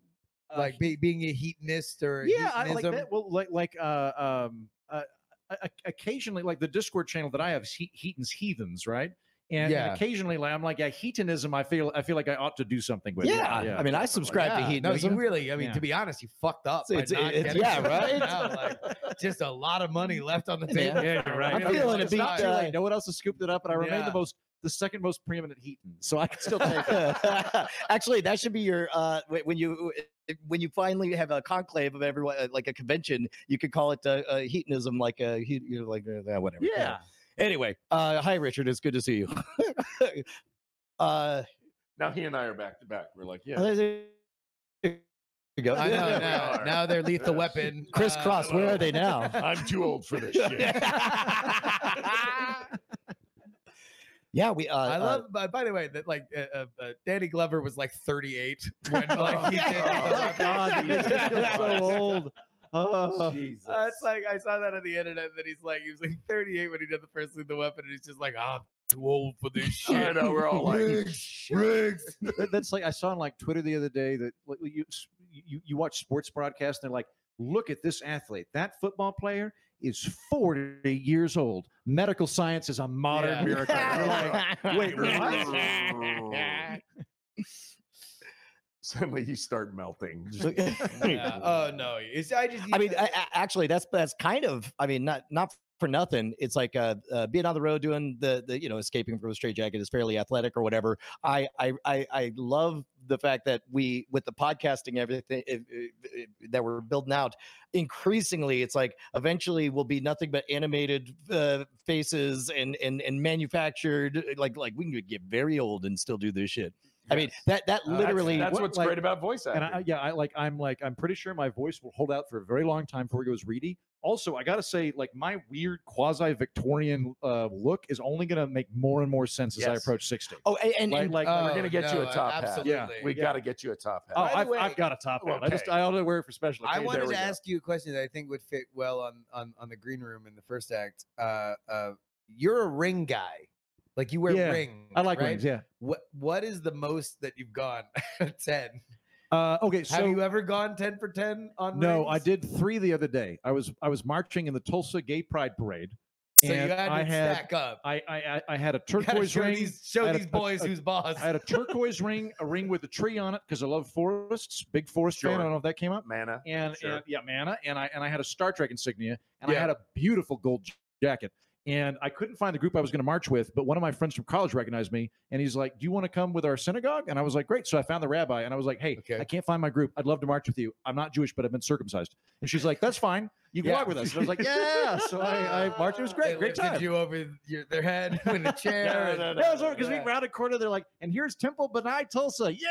Like be, being a heatonist or a yeah, I like that. Well, like like uh, um, uh, o- o- occasionally, like the Discord channel that I have is he- Heaton's Heathens, right? And, and occasionally, like I'm like, yeah, hedonism. I feel I feel like I ought to do something with. it. yeah, I mean, I subscribe to Yeah, no, hedonism. you really. I mean, Yeah. to be honest, you fucked up. by It's- it's- yeah, right? now, like, just a lot of money left on the table. Yeah, you're right. I'm You know, feeling it's a not beat, too uh, late. No one else has scooped it up, and I remain Yeah. the most, the second most preeminent Heaton, so I can still take it. Actually, that should be your uh, when you when you finally have a conclave of everyone, uh, like a convention, you could call it uh, uh, hedonism, like a you know, like uh, whatever. Yeah. Anyway, uh, hi Richard, it's good to see you. uh, Now he and I are back to back. We're like, yeah. there you go. I know. There Now, are. now they're lethal weapon. uh, Crisscross, where are they now? I'm too old for this shit. yeah, we. Uh, I uh, love. by, by the way, that like uh, uh, uh, Danny Glover was like 38 when like he did. Oh, God, he's so old. Oh. Jesus. Uh, it's like I saw that on the internet that he's like he was like 38 when he did the first lethal weapon, and he's just like, I'm too old for this shit. Know, we're all like, Riggs, Riggs. That's like I saw on like Twitter the other day that like, you you you watch sports broadcasts and they're like, look at this athlete. That football player is 40 years old. Medical science is a modern Yeah. miracle. Like, wait, what? Suddenly you start melting. Just- Yeah. Oh no, it's I just. I mean, I, I- actually, that's that's kind of. I mean, not not for nothing. It's like uh, uh, being on the road doing the the you know escaping from a straitjacket is fairly athletic or whatever. I I I, I love the fact that we with the podcasting everything if, if- if- that we're building out. Increasingly, it's like eventually will be nothing but animated uh, faces and and and manufactured. Like like we can get very old and still do this shit. I mean that that Uh, That's- literally. that's, what, what's like- great about voice acting. And I, yeah, I like I'm like I'm pretty sure my voice will hold out for a very long time before it goes reedy. Also, I gotta say, like my weird quasi Victorian uh, look is only gonna make more and more sense as I approach sixty. oh, and, and, Like, and like Oh, we're gonna get you a no, top hat. absolutely. Yeah. we got to get you a top hat. oh, I've, way- I've got a top hat. I just I only wear it for special I wanted there we to go. ask you a question that I think would fit well on on on the green room in the first act. Uh, uh, you're a ring guy, like you wear Yeah, rings. I like right? rings. Yeah. What What is the most that you've gone ten? Uh, okay. So Have you ever gone ten for ten on? no, I did three the other day. I was I was marching in the Tulsa Gay Pride Parade. So you had to I had stack up. I, I I- I had a turquoise show ring. these show a- these a- boys a- who's boss. I had a turquoise ring, a ring with a tree on it because I love forests. Big forest fan. I don't know if that came up. Mana. and, Sure. and yeah, mana, and I and I had a Star Trek insignia, and I had a beautiful gold jacket. And I couldn't find the group I was going to march with, but one of my friends from college recognized me, and he's like, "Do you want to come with our synagogue?" And I was like, "Great!" So I found the rabbi, and I was like, "Hey, Okay. I can't find my group. I'd love to march with you. I'm not Jewish, but I've been circumcised." And she's like, "That's fine. You can Yeah. walk with us. And I was like, yeah. So I, I marched. It was They great. Great lifted time. you over your, their head in a chair. and- Yeah, because we Yeah. rounded a corner. They're like, and here's Temple Benai Tulsa. Yeah.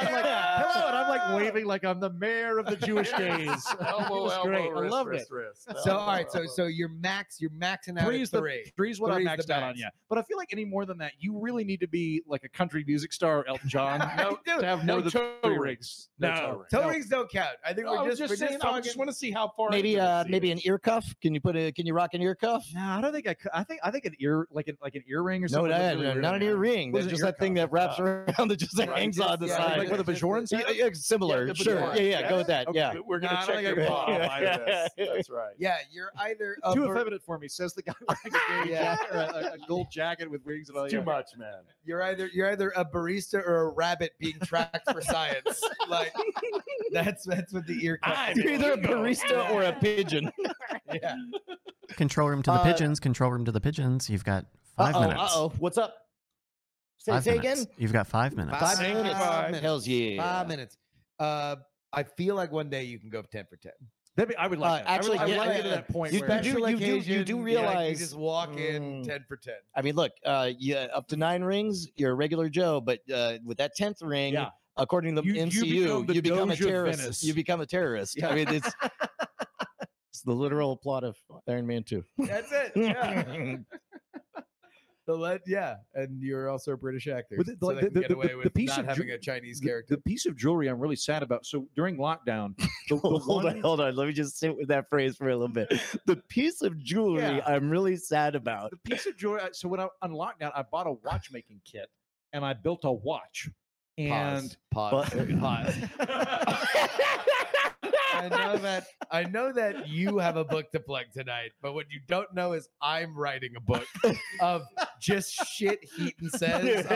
And I'm like, hello. And I'm like waving like I'm the mayor of the Jewish gays. it Elbow, was elbow, great. I wrist, loved wrist, it. wrist. So all Elbow, right, so elbow. so you're max, you're maxing out Three's at the three. three's what Three's I maxed out on. max. Yeah, but I feel like any more than that, you really need to be like a country music star, Elton John, No, to have no more than toe three rings. rings. No No, toe rings. no. rings don't count. I think we're just, just saying, I just want to see how far. maybe into uh maybe an ear cuff. Can you put a can you rock an ear cuff? No, I don't think I could. I think I think an ear like an like an earring or something. no, look really no, not an there. ear ring. That's just that thing ear that wraps around that just Right, hangs on the yeah, side. like with a Bajorans Yeah, yeah, similar, Yeah, sure. Yeah, yeah, go with that. Okay. Yeah. We're gonna I check your I ball can. after this. That's right. Yeah, you're either Too Ber- effeminate for me, says the guy wearing a, Yeah. a, a gold jacket with wings and all. Too much, man. you're either you're either a barista or a rabbit being tracked for science. Like that's that's what the ear cuff. You're either a barista or a pigeon. Yeah. Control room to the Uh, pigeons. Control room to the pigeons. You've got 5 Uh-oh, minutes. uh-oh. What's up? Say, Five say minutes. again. You've got five minutes. Five Five minutes. minutes. Hells yeah. Five minutes. Uh, I feel like one day you can go ten for ten. That'd be, I would like Uh, that. actually, I would, yeah, like to get to yeah, that point you- where you do- Special you do- you occasion, do yeah, realize- you just walk in Mm. ten for ten. I mean, look, uh, yeah, up to nine rings, you're a regular Joe, but uh, with that tenth ring, Yeah. according to the You- you MCU, become the you become a terrorist. Venice. You become a terrorist. I mean, it's it's the literal plot of Iron Man Two. That's it. Yeah. the let, yeah, and you're also a British actor, But the- so the- they can the- get away the with piece not of having ju- a Chinese character. the piece of jewelry I'm really sad about. So during lockdown, the, the hold one, on, hold on. Let me just sit with that phrase for a little bit. The piece of jewelry Yeah. I'm really sad about. the piece of jewelry. So when I on lockdown, I bought a watchmaking kit and I built a watch. And pause. But- pause. I know that I know that you have a book to plug tonight, but what you don't know is I'm writing a book of just shit Heaton says.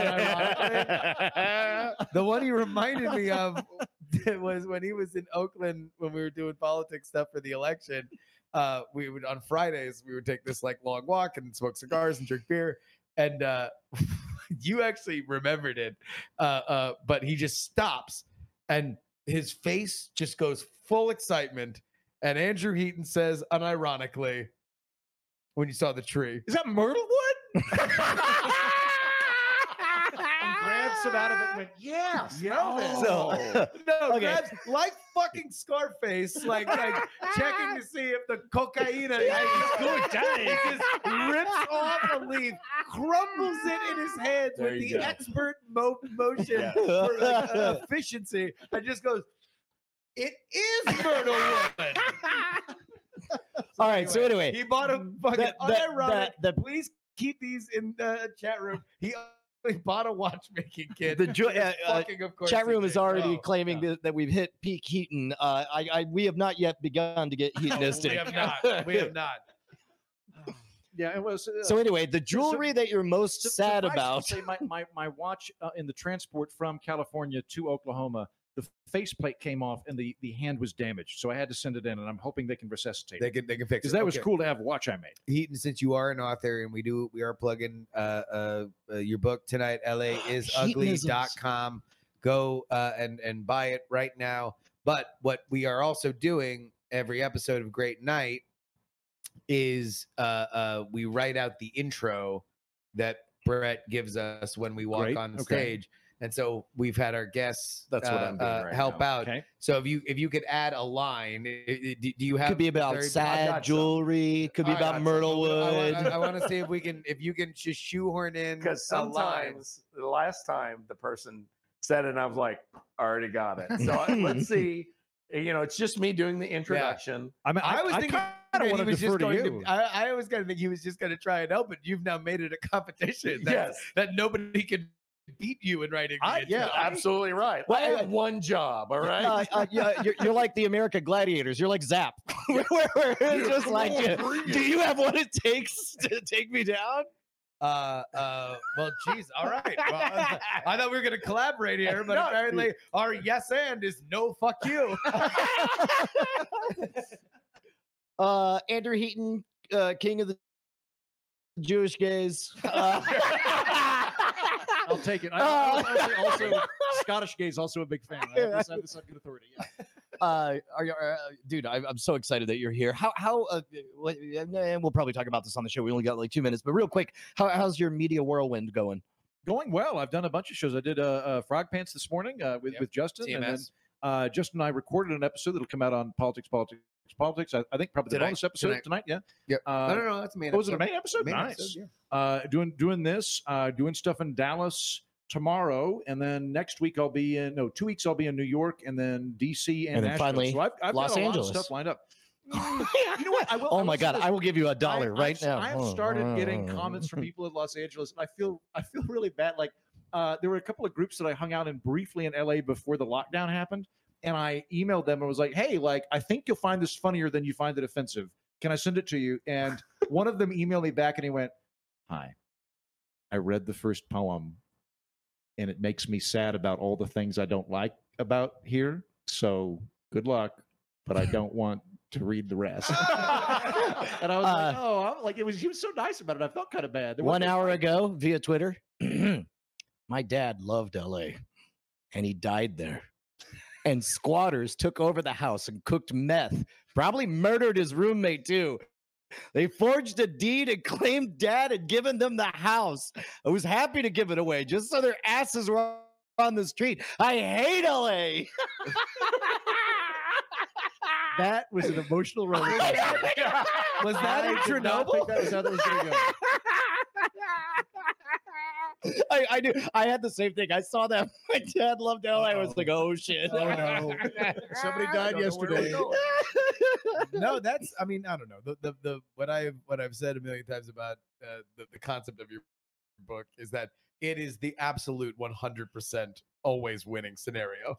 the one he reminded me of was when he was in Oakland when we were doing politics stuff for the election. Uh, we would on Fridays we would take this like long walk and smoke cigars and drink beer, and uh, you actually remembered it, uh, uh, but he just stops and his face just goes full excitement. And Andrew Heaton says, unironically, when you saw the tree, is that Myrtlewood? and grabbed some out of it and went, yeah, smell this. So, no, Okay. grabs like fucking Scarface, like like checking to see if the cocaine is good. He just rips off a leaf, crumbles it in his hands There with the go. expert mo- motion Yeah. for like, uh, efficiency, and just goes, "It is Myrtle Wood." all right. So anyway, he bought a fucking that- that- unironic. that- that- please keep these in the chat room. He only bought a watchmaking kit. The jo- uh, uh, fucking, of course, chat room is already Oh, claiming yeah. that, that we've hit peak Heaton. Uh, I, I, we have not yet begun to get hedonistic. we have not. We have not. Yeah, it was. Uh, So anyway, the jewelry that you're most su- sad about. Say my, my, my watch uh, in the transport from California to Oklahoma, the faceplate came off and the, the hand was damaged. So I had to send it in, and I'm hoping they can resuscitate They can they can fix Because it. that was Okay. cool to have a watch I made. Heaton, since you are an author and we do we are plugging uh, uh, uh your book tonight, LA is Heatonisms. ugly.com. Go uh, and and buy it right now. But what we are also doing every episode of Great Night is uh uh we write out the intro that Brett gives us when we walk Great, on okay. stage. And so we've had our guests That's what uh, I'm doing uh, right help now. out. Okay. So if you if you could add a line, i- i- do do you have Could be about sad got some. jewelry. Could be All right, about I Myrtlewood. want, I, want to see if we can, if you can just shoehorn in Because sometimes the last time the person said it, and I was like, I already got it. So let's see. You know, it's just me doing the introduction. I mean, I was thinking kind that of he want to was defer just to going you. to. I, I was going to think he was just going to try and help, but you've now made it a competition. That, Yes. that nobody can beat you in writing. I, yeah, intro. absolutely right. Well, I I- have one job. All right. Uh, uh, yeah, you're, you're like the American Gladiators. You're like Zap. where, where it's just like, Come on, uh, do it. you have what it takes to take me down? Uh, uh, well, geez. All right. Well, I, I thought we were going to collaborate here, but No, apparently our yes and is no fuck you. Uh, Andrew Heaton, uh, king of the Jewish gays. Uh, I'll take it. I, I, was also, also Scottish gays, also a big fan. I have this, I have this on good authority. Yeah. uh, are you, uh, dude, I, I'm so excited that you're here. How, how, uh, and we'll probably talk about this on the show. We only got like two minutes, but real quick, how, how's your media whirlwind going? Going well. I've done a bunch of shows. I did uh, uh, Frog Pants this morning uh, with Yep. with Justin, and then uh, Justin and I recorded an episode that'll come out on politics, politics, politics. I, I think probably the Tonight, bonus episode tonight. tonight. Yeah. Yep. Uh, no, no, no. That's a main. oh, was it a main episode? Main nice. episode, yeah. uh, doing doing this, uh, doing stuff in Dallas tomorrow, and then next week I'll be in. No, two weeks I'll be in New York, and then DC and, And then Nashville. finally, so I've, I've Los got a Angeles. lot of stuff lined up. You know what? I will. Oh I my will say God, this. I will give you a dollar I, right I've, now. I've started getting comments from people in Los Angeles, and I feel I feel really bad. Like uh, there were a couple of groups that I hung out in briefly in LA before the lockdown happened, and I emailed them and was like, "Hey, like I think you'll find this funnier than you find it offensive. Can I send it to you?" And one of them emailed me back, and he went, "Hi, I read the first poem, and it makes me sad about all the things I don't like about here. So good luck, but I don't want." To read the rest, and I was like, Uh, "Oh, I'm like it was." He was so nice about it. I felt kind of bad. There One hour ago via Twitter, my dad loved LA and he died there. And squatters took over the house and cooked meth, probably murdered his roommate too. They forged a deed and claimed dad had given them the house. I was happy to give it away just so their asses were on the street. I hate LA. That was an emotional roller coaster. Was that I in did not think Chernobyl? that was how that was going to go. I, I knew I had the same thing. I saw that my dad loved LA. I was like, oh shit. Oh, no. Somebody died don't know where we're yesterday. no, that's. I mean, I don't know. The the, the what I've what I've said a million times about uh, the the concept of your book is that it is the absolute one hundred percent always winning scenario.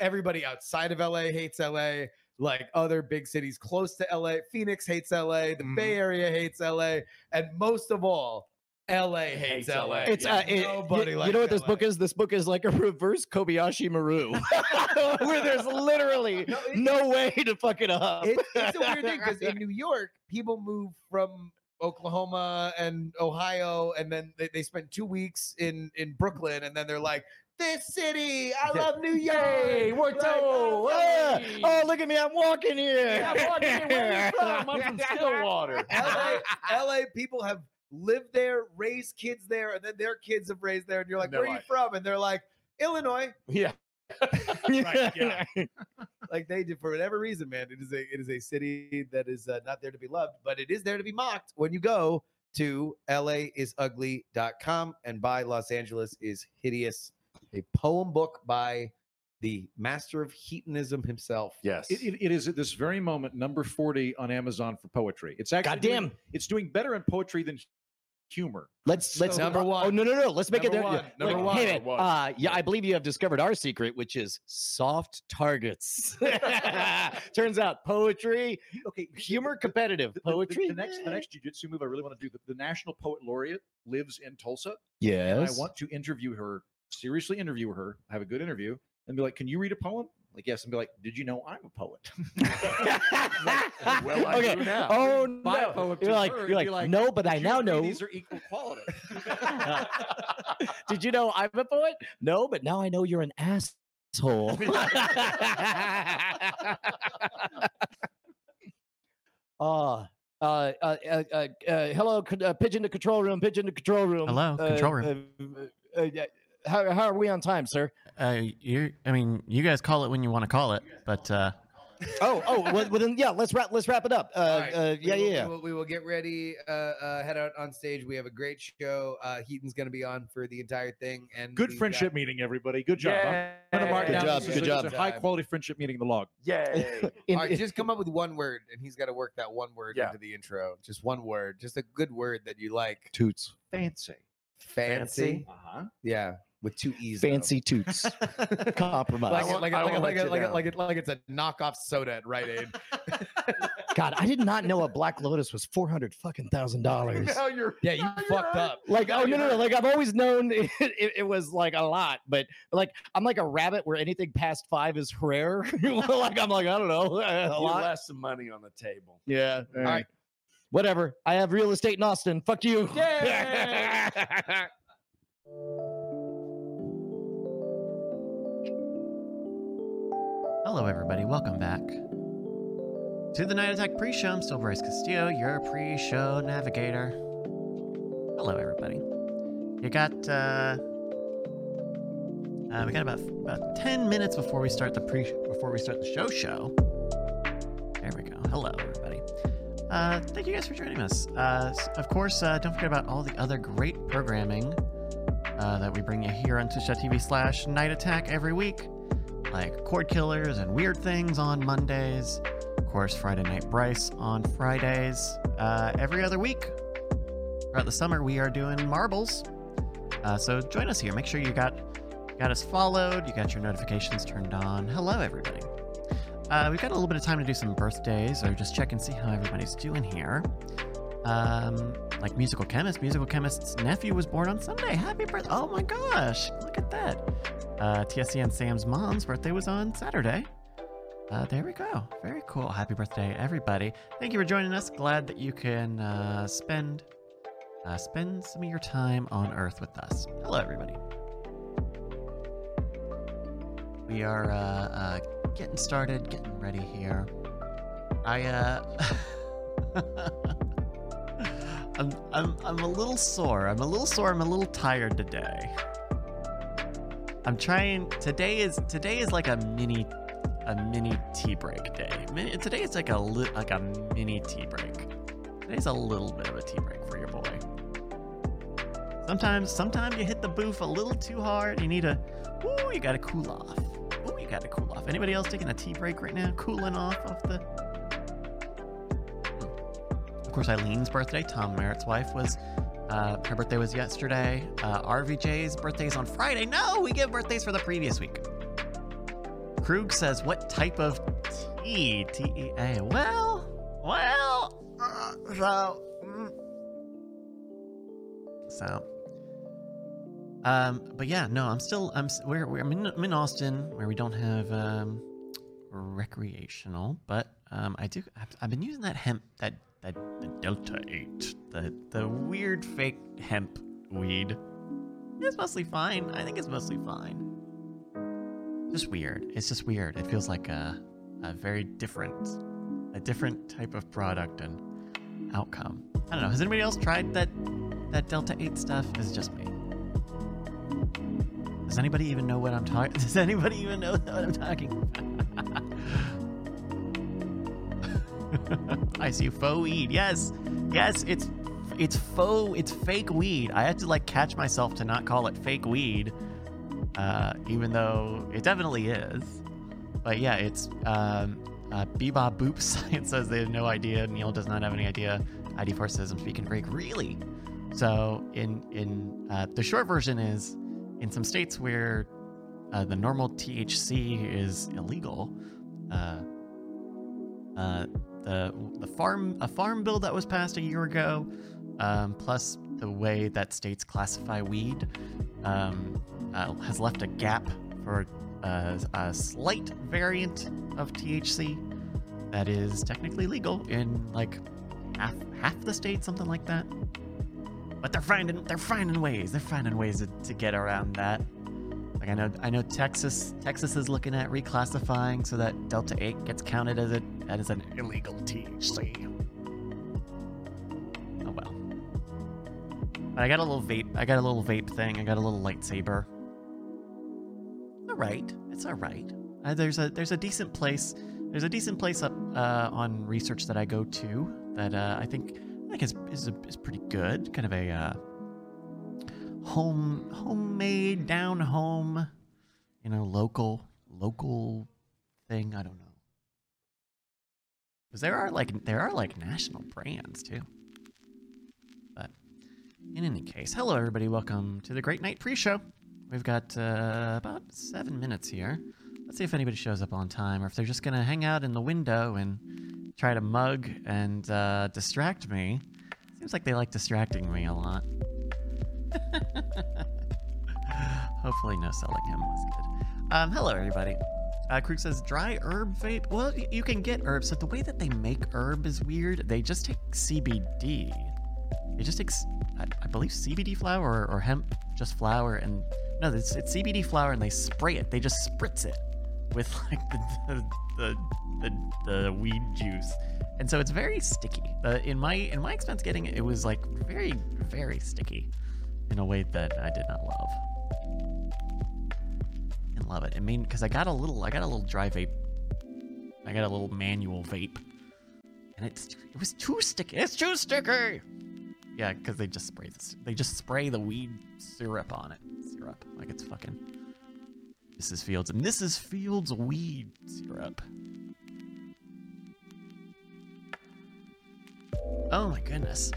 Everybody outside of LA hates LA. Like other big cities close to LA, Phoenix hates LA. The Bay Area hates LA, and most of all, LA hates, Hates LA. LA. It's uh, it, Nobody you, likes you know what this book is? This book is like a reverse Kobayashi Maru, where there's literally No, it- no way to fuck it up. it, it's a weird thing because in New York, people move from Oklahoma and Ohio, and then they, they spend two weeks in in Brooklyn, and then they're like, "This city, I love New York." Hey, what Like, oh, oh, ah, oh, look at me! I'm walking here. I'm walking here. Where are you from? I'm from Stillwater. LA, LA people have lived there, raise kids there, and then their kids have raised there, and you're like, No "Where are you from?" And they're like, "Illinois." Yeah. Right, yeah. Like they did for whatever reason, man. It is a it is a city that is uh, not there to be loved, but it is there to be mocked when you go to laisugly.com and buy Los Angeles is hideous, a poem book by the master of hedonism himself. Yes. It, it, it is at this very moment number 40 on Amazon for poetry. It's actually doing- Goddamn. it's doing better in poetry than humor. Let's let's Number oh, one. Oh no no no! Let's make Number it one. like, Number one. Hey, Number man, one. uh, yeah, I believe you have discovered our secret, which is soft targets. Turns out poetry, Okay, humor, competitive The, the- the- poetry. the next the next jujitsu move I really want to do. The, the National Poet Laureate lives in Tulsa. and Yes. I want to interview her, seriously interview her, have a good interview, and be like, "Can you read a poem?" Like, yes, and be like, "Did you know I'm a poet?" well, I okay. do now. Oh My no! poem You're like her, you're be like, no, but I now know. these are equal quality. Did you know I'm a poet? No, but now I know you're an asshole. uh, uh, uh, uh, uh, uh, hello, uh, pigeon to control room, pigeon to control room. Hello, Uh, control room. uh, uh, yeah, how, how are we on time, sir? Uh, you I mean, you guys call it when you want to call it, but uh, Oh, oh, well, well then, yeah, let's wrap, let's wrap it up. Uh, All right, uh, we yeah, will- yeah, yeah. We will, we will get ready, uh, uh, head out on stage. We have a great show. Uh, Heaton's going to be on for the entire thing. And Good we've got- friendship meeting, everybody. Good job. I'm Good job, good a- job. this is high quality friendship meeting in the log. Yay. In- All right, just come up with one word, and he's got to work that one word Yeah. into the intro. Just one word, just a good word that you like. toots, Fancy. Fancy, Uh-huh. yeah, with two e's. though. fancy toots, compromise. like I like like like it, like it, like it, like it's a knockoff soda at Rite Aid. God, I did not know a Black Lotus was four hundred fucking thousand dollars. Now you're Yeah, you now you're fucked right. up. Like, Now oh no, no, no! right. Like I've always known it, it, it was like a lot, but like I'm like a rabbit where anything past five is rare. like I'm like I don't know a You lot. left some money on the table. Yeah. All right. right. Whatever. I have real estate in Austin. Fuck you. Hello, everybody. Welcome back to the Night Attack pre-show. I'm still Bryce Castillo, your pre-show navigator. Hello, everybody. You got uh, uh we got about about ten minutes before we start the pre before we start the show show. There we go. Hello, everybody. Uh, thank you guys for joining us. Uh, of course, uh, don't forget about all the other great programming uh, that we bring you here on twitch.tv slash night attack every week, like Cord Killers and Weird Things on Mondays. Of course, Friday Night Bryce on Fridays. Uh, every other week throughout the summer, we are doing marbles. Uh, so join us here. Make sure you got got us followed. You got your notifications turned on. Hello, everybody. Uh, we've got a little bit of time to do some birthdays or just check and see how everybody's doing here. Um, like Musical Chemist. Musical Chemist's nephew was born on Sunday. Happy birthday. Oh my gosh. Look at that. Uh, TSC and Sam's mom's birthday was on Saturday. Uh, there we go. Very cool. Happy birthday, everybody. Thank you for joining us. Glad that you can uh, spend uh, spend some of your time on Earth with us. Hello, everybody. We are uh, uh, getting started, getting ready here. I uh, I'm I'm I'm a little sore. I'm a little sore. I'm a little tired today. I'm trying. Today is today is like a mini a mini tea break day. Mini, today is like a li, like a mini tea break. Today's a little bit of a tea break for your boy. Sometimes sometimes you hit the booth a little too hard. You need a ooh, you gotta cool off. Ooh, you gotta cool off. Anybody else taking a tea break right now? Cooling off off the of course, Eileen's birthday, Tom Merritt's wife, was uh, her birthday was yesterday. Uh, RVJ's birthday is on Friday. No, we give birthdays for the previous week. Krug says, "What type of tea? T E A? Well, well, uh, so, mm. so." Um, but yeah, no, I'm still, I'm, we're, we're in, I'm in Austin where we don't have um, recreational, but um, I do. I've, I've been using that hemp, that that the Delta Eight, the the weird fake hemp weed. It's mostly fine. I think it's mostly fine. Just weird. It's just weird. It feels like a a very different, a different type of product and outcome. I don't know. Has anybody else tried that that Delta Eight stuff? Is it just me? Does anybody even know what I'm talking? Does anybody even know what I'm talking about? I see faux weed. Yes, yes, it's it's faux. It's fake weed. I had to like catch myself to not call it fake weed, uh, even though it definitely is. But yeah, it's um, uh, Bebop Boop Science says they have no idea. Neil does not have any idea. ID4 says I'm speaking Greek. Really? So in in uh, the short version is in some states where uh, the normal THC is illegal. Uh, uh, the the farm a farm bill that was passed a year ago, um, plus the way that states classify weed, um, uh, has left a gap for uh, a slight variant of THC that is technically legal in like half half the states, something like that. But they're finding they're finding ways. They're finding ways to, to get around that. Like I know I know Texas Texas is looking at reclassifying so that Delta 8 gets counted as a as an illegal THC. Oh well. But I got a little vape I got a little vape thing. I got a little lightsaber. All right. It's all right. Uh, there's a there's a decent place there's a decent place up uh, on research that I go to that uh, I think I think is is, is pretty good. Kind of a uh, home homemade down home you know local local thing i don't know. Because there are like there are like national brands too. But in any case hello everybody. Welcome to the great night pre-show. We've got uh, about seven minutes here. Let's see if anybody shows up on time or if they're just gonna hang out in the window and try to mug and uh, distract me. Seems like they like distracting me a lot Hopefully, no selling him was good. Um, hello, everybody. Uh, Krug says dry herb vape. Well, you can get herbs, but the way that they make herb is weird. They just take CBD. They just take, I believe, CBD flower or, or hemp, just flower, and no, it's, it's CBD flower, and they spray it. They just spritz it with like the the the, the, the weed juice, and so it's very sticky. Uh, in my in my expense getting it, it was like very very sticky, in a way that I did not love. Didn't love it. I mean, because I got a little I got a little dry vape. I got a little manual vape, and it's it was too sticky. It's too sticky. Yeah, because they just spray this. They just spray the weed syrup on it. Syrup, like it's fucking. Mrs. Fields and Mrs. Fields weed syrup. Oh my goodness.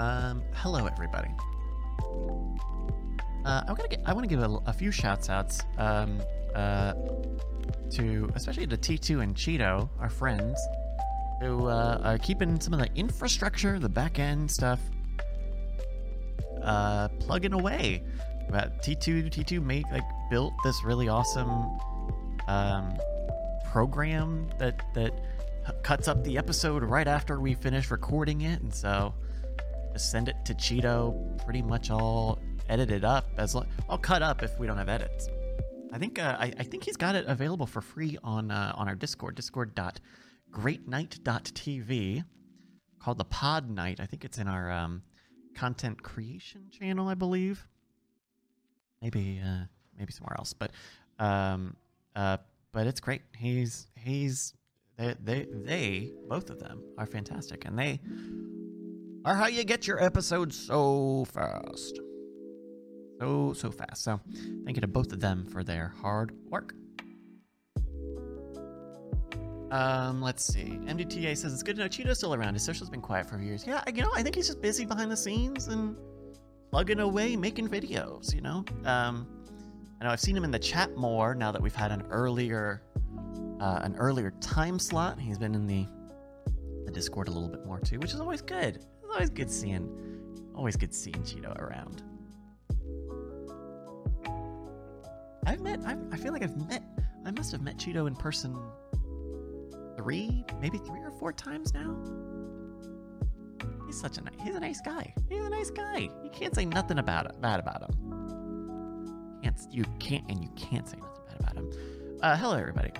Um, hello everybody. Uh, I'm gonna get. I want to give a, a few shouts outs. Um, uh, to especially to T2 and Cheeto, our friends, who uh, are keeping some of the infrastructure, the back end stuff, uh, plugging away. But T2 T2 made like built this really awesome um, program that that cuts up the episode right after we finish recording it, and so send it to Cheeto, pretty much all edited up as lo- all cut up if we don't have edits. I think uh, I, I think he's got it available for free on uh, on our Discord, discord.greatnight.tv, called the Pod Night. I think it's in our um, content creation channel, I believe. Maybe uh, maybe somewhere else, but um, uh, but it's great. He's he's they they they both of them are fantastic, and they are how you get your episodes so fast so so fast. So thank you to both of them for their hard work. Um, let's see. MDTA says it's good to know Cheeto's still around. His social's been quiet for years. Yeah, you know, I think he's just busy behind the scenes and plugging away, making videos. You know, um, I know I've seen him in the chat more now that we've had an earlier, uh, an earlier time slot. He's been in the the Discord a little bit more too, which is always good. It's always good seeing, always good seeing Cheeto around. I've met. I've, I feel like I've met. I must have met Cheeto in person three, maybe three or four times now. He's such a nice. He's a nice guy. He's a nice guy. You can't say nothing about it bad about him. Can't you can't and you can't say nothing bad about him. Uh, hello everybody.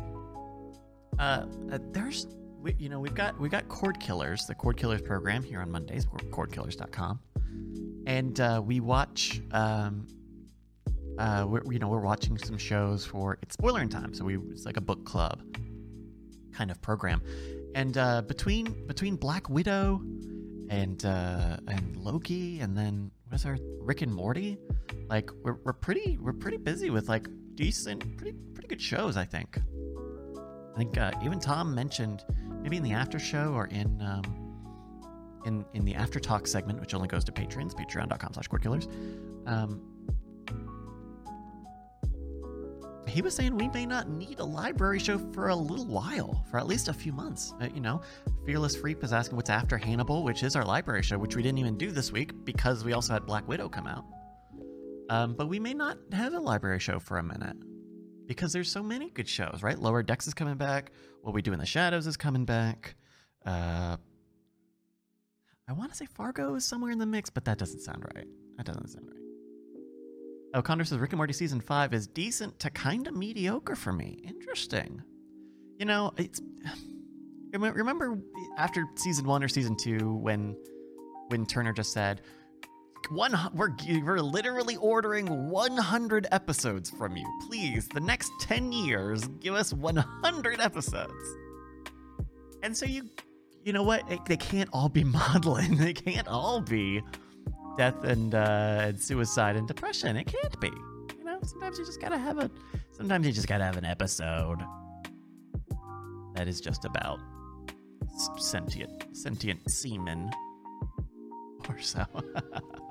Uh, uh, there's we, you know we've got we've got Cord Killers, the Cord Killers program here on Mondays. Cordkillers.com, and uh, we watch. Um, uh, we're, you know, we're watching some shows for it's spoiler in time, so we it's like a book club kind of program. And uh, between between Black Widow and uh, and Loki, and then what's our Rick and Morty, like we're, we're pretty we're pretty busy with like decent, pretty pretty good shows. I think. I think uh, even Tom mentioned maybe in the after show or in um, in in the after talk segment, which only goes to patrons, patreon.com/slash killers. Um, he was saying we may not need a library show for a little while, for at least a few months. Uh, you know, Fearless Freak was asking what's after Hannibal, which is our library show, which we didn't even do this week because we also had Black Widow come out. Um, but we may not have a library show for a minute because there's so many good shows, right? Lower Decks is coming back. What We Do in the Shadows is coming back. Uh, I want to say Fargo is somewhere in the mix, but that doesn't sound right. That doesn't sound right. Oh, Condor says Rick and Morty season five is decent to kind of mediocre for me. Interesting. You know, it's remember after season one or season two when when Turner just said one we're we're literally ordering 100 episodes from you. Please, the next 10 years, give us 100 episodes. And so you you know what? They can't all be modeling. They can't all be death and uh, and suicide and depression. It can't be. You know, sometimes you just gotta have a. Sometimes you just gotta have an episode that is just about sentient sentient semen or so.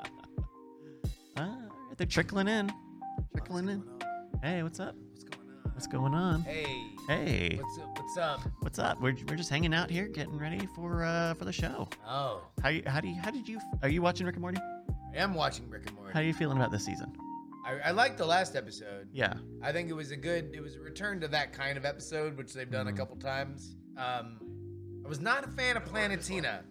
They're trickling in, trickling in. Hey, what's up? What's going on? What's going on? Hey. Hey, What's up? What's up? what's up? We're, we're just hanging out here, getting ready for uh for the show. Oh, How you, how do you, how did you are you watching Rick and Morty? I am watching Rick and Morty. How are you feeling about this season? I, I liked the last episode. Yeah. I think it was a good. It was a return to that kind of episode, which they've done Mhm. a couple times. Um, I was not a fan of Planetina.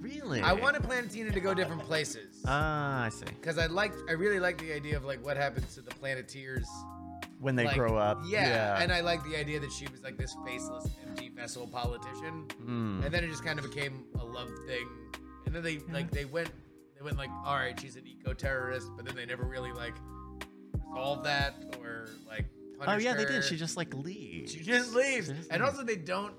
Really? I wanted Planetina to go different places Ah, I see. because I liked. I really like the idea of like what happens to the Planeteers when they like, grow up. Yeah, and I like the idea that she was like this faceless, empty vessel politician, Hmm. and then it just kind of became a love thing. And then they like they went they went like, all right, she's an eco terrorist, but then they never really like resolved that or like. oh punished yeah, they did. She just like leaves. She just leaves. She just and leaves. also, they don't.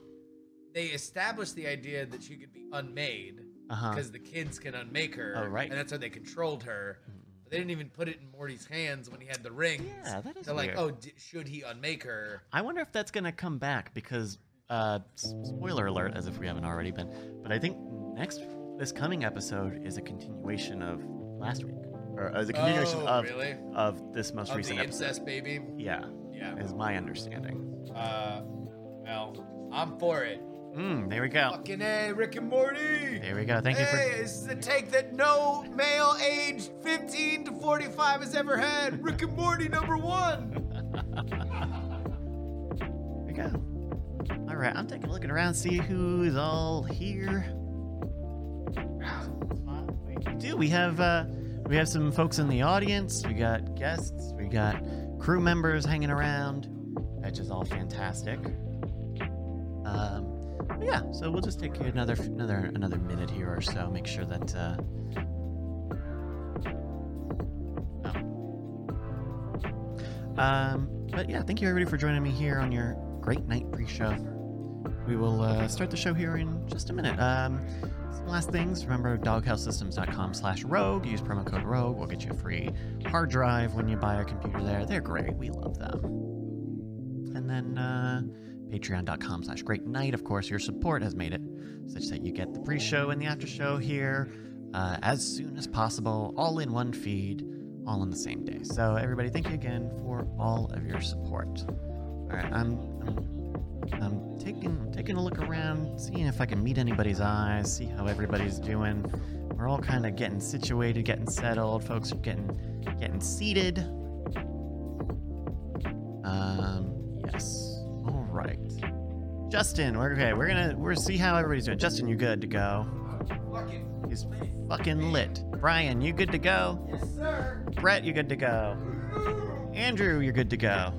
They establish the idea that she could be unmade Uh-huh. because the kids can unmake her. Oh, right. And that's how they controlled her. But they didn't even put it in Morty's hands when he had the rings. Yeah, that is They're like, oh, d- should he unmake her? I wonder if that's gonna come back because uh s- spoiler alert as if we haven't already been but I think next this coming episode is a continuation of last week or uh, the continuation Oh, of really? of this most Of recent the episode. incest baby. Yeah, Yeah. is my understanding. Uh, well, I'm for it. Mm, there we go. Fucking A, Rick and Morty. There we go. Thank you for Hey, this is the take that no male aged 15 to 45 has ever had. Rick and Morty number one. There we go. All right, I'm taking a look around, see who's all here. We do. We have uh, we have some folks in the audience. We got guests. We got crew members hanging around, which is all fantastic. Um, yeah, so we'll just take another another another minute here or so. Make sure that. Uh, oh. Um, but yeah, thank you everybody for joining me here on your great night pre-show. We will uh, start the show here in just a minute. Um, some last things. Remember, doghousesystems.com slash rogue. Use promo code rogue. We'll get you a free hard drive when you buy a computer there. They're great. We love them. And then uh, patreon.com slash great night. Of course, your support has made it such that you get the pre-show and the after show here uh, as soon as possible, all in one feed, all in the same day. So everybody, thank you again for all of your support. All right, I'm, I'm I'm taking taking a look around, seeing if I can meet anybody's eyes, see how everybody's doing. We're all kind of getting situated, getting settled. Folks are getting getting seated. Um, yes. Right. Justin, we're okay. We're gonna we're see how everybody's doing. Justin, you good to go? He's fucking lit. Brian, you good to go? Yes, sir. Brett, you good to go? Andrew, you're good to go.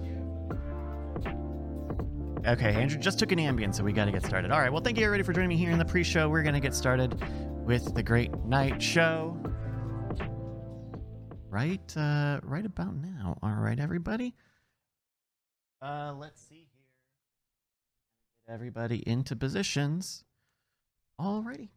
Okay, Andrew just took an Ambien, so we got to get started. All right, well, thank you everybody for joining me here in the pre-show. We're gonna get started with the Great Night Show. Right, uh, right about now. All right, everybody. Uh, let's see here. Get everybody into positions. Alrighty.